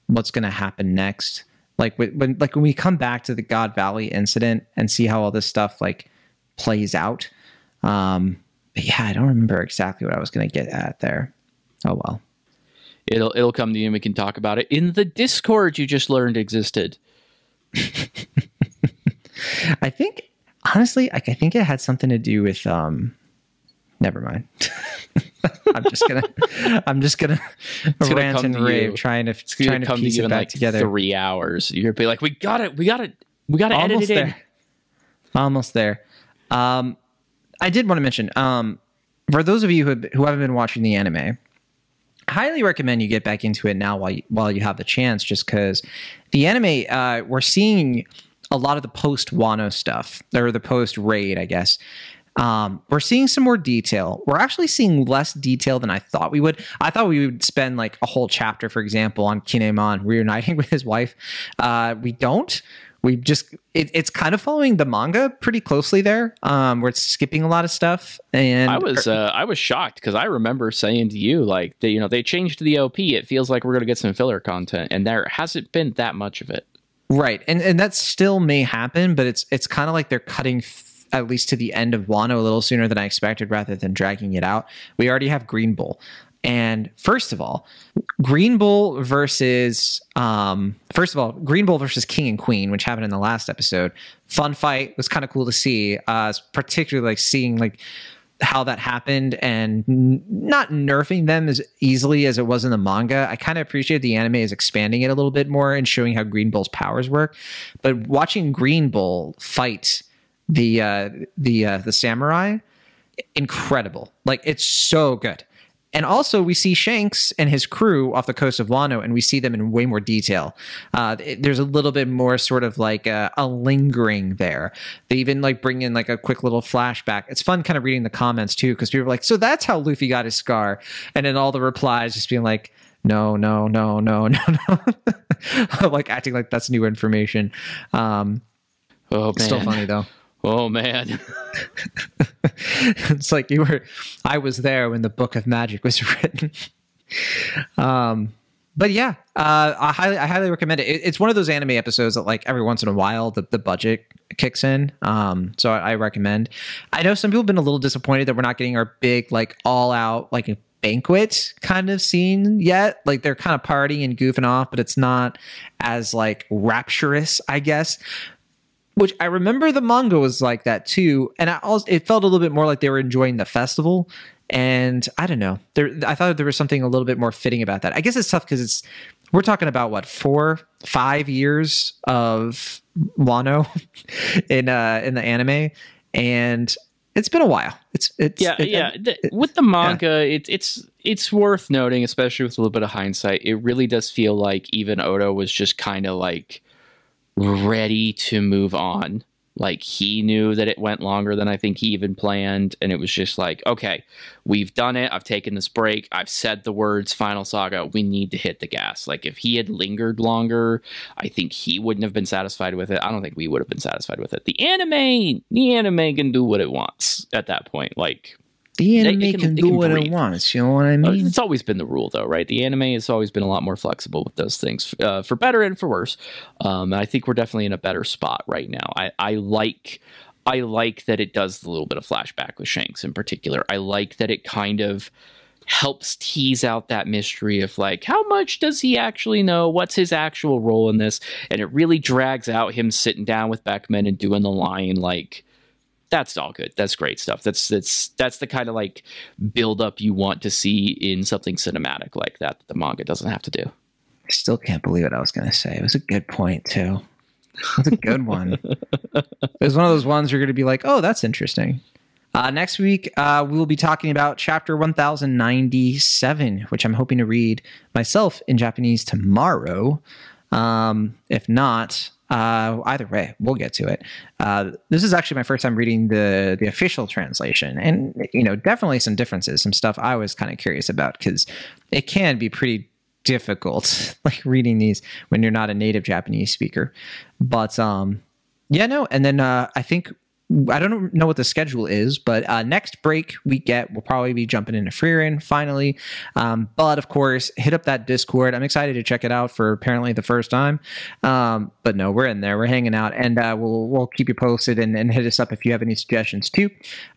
what's going to happen next. Like when, like when we come back to the God Valley incident and see how all this stuff like plays out. Um, but yeah, I don't remember exactly what I was going to get at there. Oh well. It'll it'll come to you and we can talk about it in the Discord you just learned existed. I think honestly, like, I think it had something to do with um never mind. I'm just gonna I'm just gonna gonna rant and to rave you. trying to It's trying to come to piece you it in back like together. three hours. You're gonna be like, we got it, we got it, we got to edit Almost it in. there. Almost there. Um I did want to mention, um, for those of you who, who haven't been watching the anime, highly recommend you get back into it now while you, while you have the chance, just because the anime, uh, we're seeing a lot of the post Wano stuff, or the post raid, I guess. Um, we're seeing some more detail. We're actually seeing less detail than I thought we would. I thought we would spend like a whole chapter, for example, on Kinemon reuniting with his wife. Uh, we don't. We just it, it's kind of following the manga pretty closely there. Um, where it's skipping a lot of stuff. And I was uh, I was shocked because I remember saying to you like they, you know they changed the OP. It feels like we're gonna get some filler content, and there hasn't been that much of it. Right, and and that still may happen, but it's it's kind of like they're cutting f- at least to the end of Wano a little sooner than I expected, rather than dragging it out. We already have Green Bull, and first of all, Green Bull versus um, first of all, Green Bull versus King and Queen, which happened in the last episode. Fun fight was kind of cool to see, uh, particularly like seeing like how that happened and n- not nerfing them as easily as it was in the manga. I kind of appreciate the anime is expanding it a little bit more and showing how Green Bull's powers work. But watching Green Bull fight the uh, the uh, the samurai, incredible. Like it's so good. And also, we see Shanks and his crew off the coast of Wano, and we see them in way more detail. Uh, there's a little bit more sort of like a, a lingering there. They even like bring in like a quick little flashback. It's fun kind of reading the comments too, because people are like, "So that's how Luffy got his scar," and then all the replies just being like, "No, no, no, no, no, no," like acting like that's new information. Um, Oh it's still funny though. Oh man. it's like you were i was there when the book of magic was written. Um but yeah uh i highly i highly recommend it. it it's one of those anime episodes that like every once in a while the, the budget kicks in. Um so I, I recommend. I know some people have been a little disappointed that we're not getting our big like all out like banquet kind of scene yet. Like they're kind of partying and goofing off but it's not as like rapturous i guess which I remember the manga was like that too, and I also it felt a little bit more like they were enjoying the festival. And I don't know, there I thought there was something a little bit more fitting about that. I guess it's tough because it's we're talking about what four, five years of Wano in uh in the anime, and it's been a while. It's it's yeah, it- yeah. The- with the manga, it's it's it's worth noting, especially with a little bit of hindsight. It really does feel like even Oda was just kind of like ready to move on. Like he knew that it went longer than I think he even planned, and it was just like, okay, we've done it. I've taken this break. I've said the words "Final Saga." We need to hit the gas. Like if he had lingered longer, I think he wouldn't have been satisfied with it. I don't think we would have been satisfied with it. The anime, the anime can do what it wants at that point. Like the it anime can- can, it do can what breathe. it wants. You know what I Uh, mean? It's always been the rule, though, right? The anime has always been a lot more flexible with those things, uh, for better and for worse. Um, and I think we're definitely in a better spot right now. I, I like, I like that it does the little bit of flashback with Shanks in particular. I like that it kind of helps tease out that mystery of like how much does he actually know what's his actual role in this and it really drags out him sitting down with beckman and doing the line like that's all good that's great stuff that's that's that's the kind of like build up you want to see in something cinematic like that that the manga doesn't have to do I still can't believe what I was going to say. It was a good point too. That's a good one. it was one of those ones you're going to be like, "Oh, that's interesting." Uh, next week, uh, we will be talking about chapter 1097, which I'm hoping to read myself in Japanese tomorrow. Um, if not, uh, either way, we'll get to it. Uh, this is actually my first time reading the the official translation, and you know, definitely some differences, some stuff I was kind of curious about because it can be pretty difficult, like reading these when you're not a native Japanese speaker. But um, yeah, no, and then uh, I think I don't know what the schedule is, but uh, next break we get, we'll probably be jumping into Frieren finally. Um, but of course, hit up that Discord. I'm excited to check it out for apparently the first time. Um, but no, we're in there, we're hanging out, and uh, we'll we'll keep you posted and, and hit us up if you have any suggestions too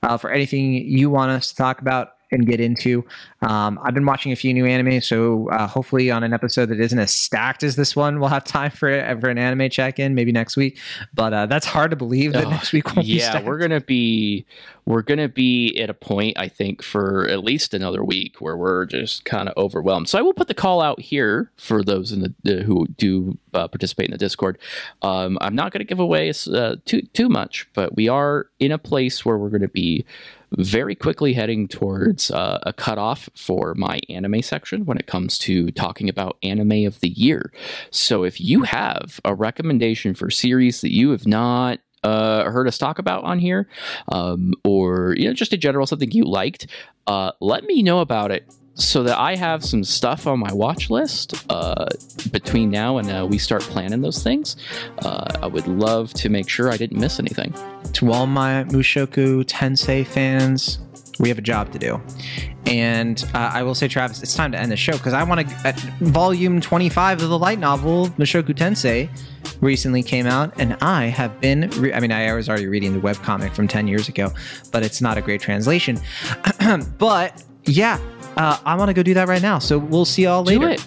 uh, for anything you want us to talk about and get into. Um, I've been watching a few new anime, so uh, hopefully on an episode that isn't as stacked as this one, we'll have time for for an anime check in maybe next week. But uh, that's hard to believe that Oh, next week won't be yeah we're gonna be we're gonna be at a point i think for at least another week where we're just kind of overwhelmed so i will put the call out here for those in the, the who do uh, participate in the discord um, i'm not gonna give away uh, too too much but we are in a place where we're gonna be very quickly heading towards uh, a cutoff for my anime section when it comes to talking about anime of the year. So if you have a recommendation for series that you have not uh, heard us talk about on here, um, or you know, just in general something you liked, uh, let me know about it so that I have some stuff on my watch list uh, between now and uh, we start planning those things. Uh, I would love to make sure I didn't miss anything. to all my Mushoku Tensei fans, we have a job to do. And uh, I will say, Travis, it's time to end the show because I want to. Uh, volume 25 of the light novel, Mushoku Tensei, recently came out, and I have been. Re- I mean, I was already reading the webcomic from 10 years ago, but it's not a great translation. but yeah, uh, I want to go do that right now. So we'll see y'all later. Do it.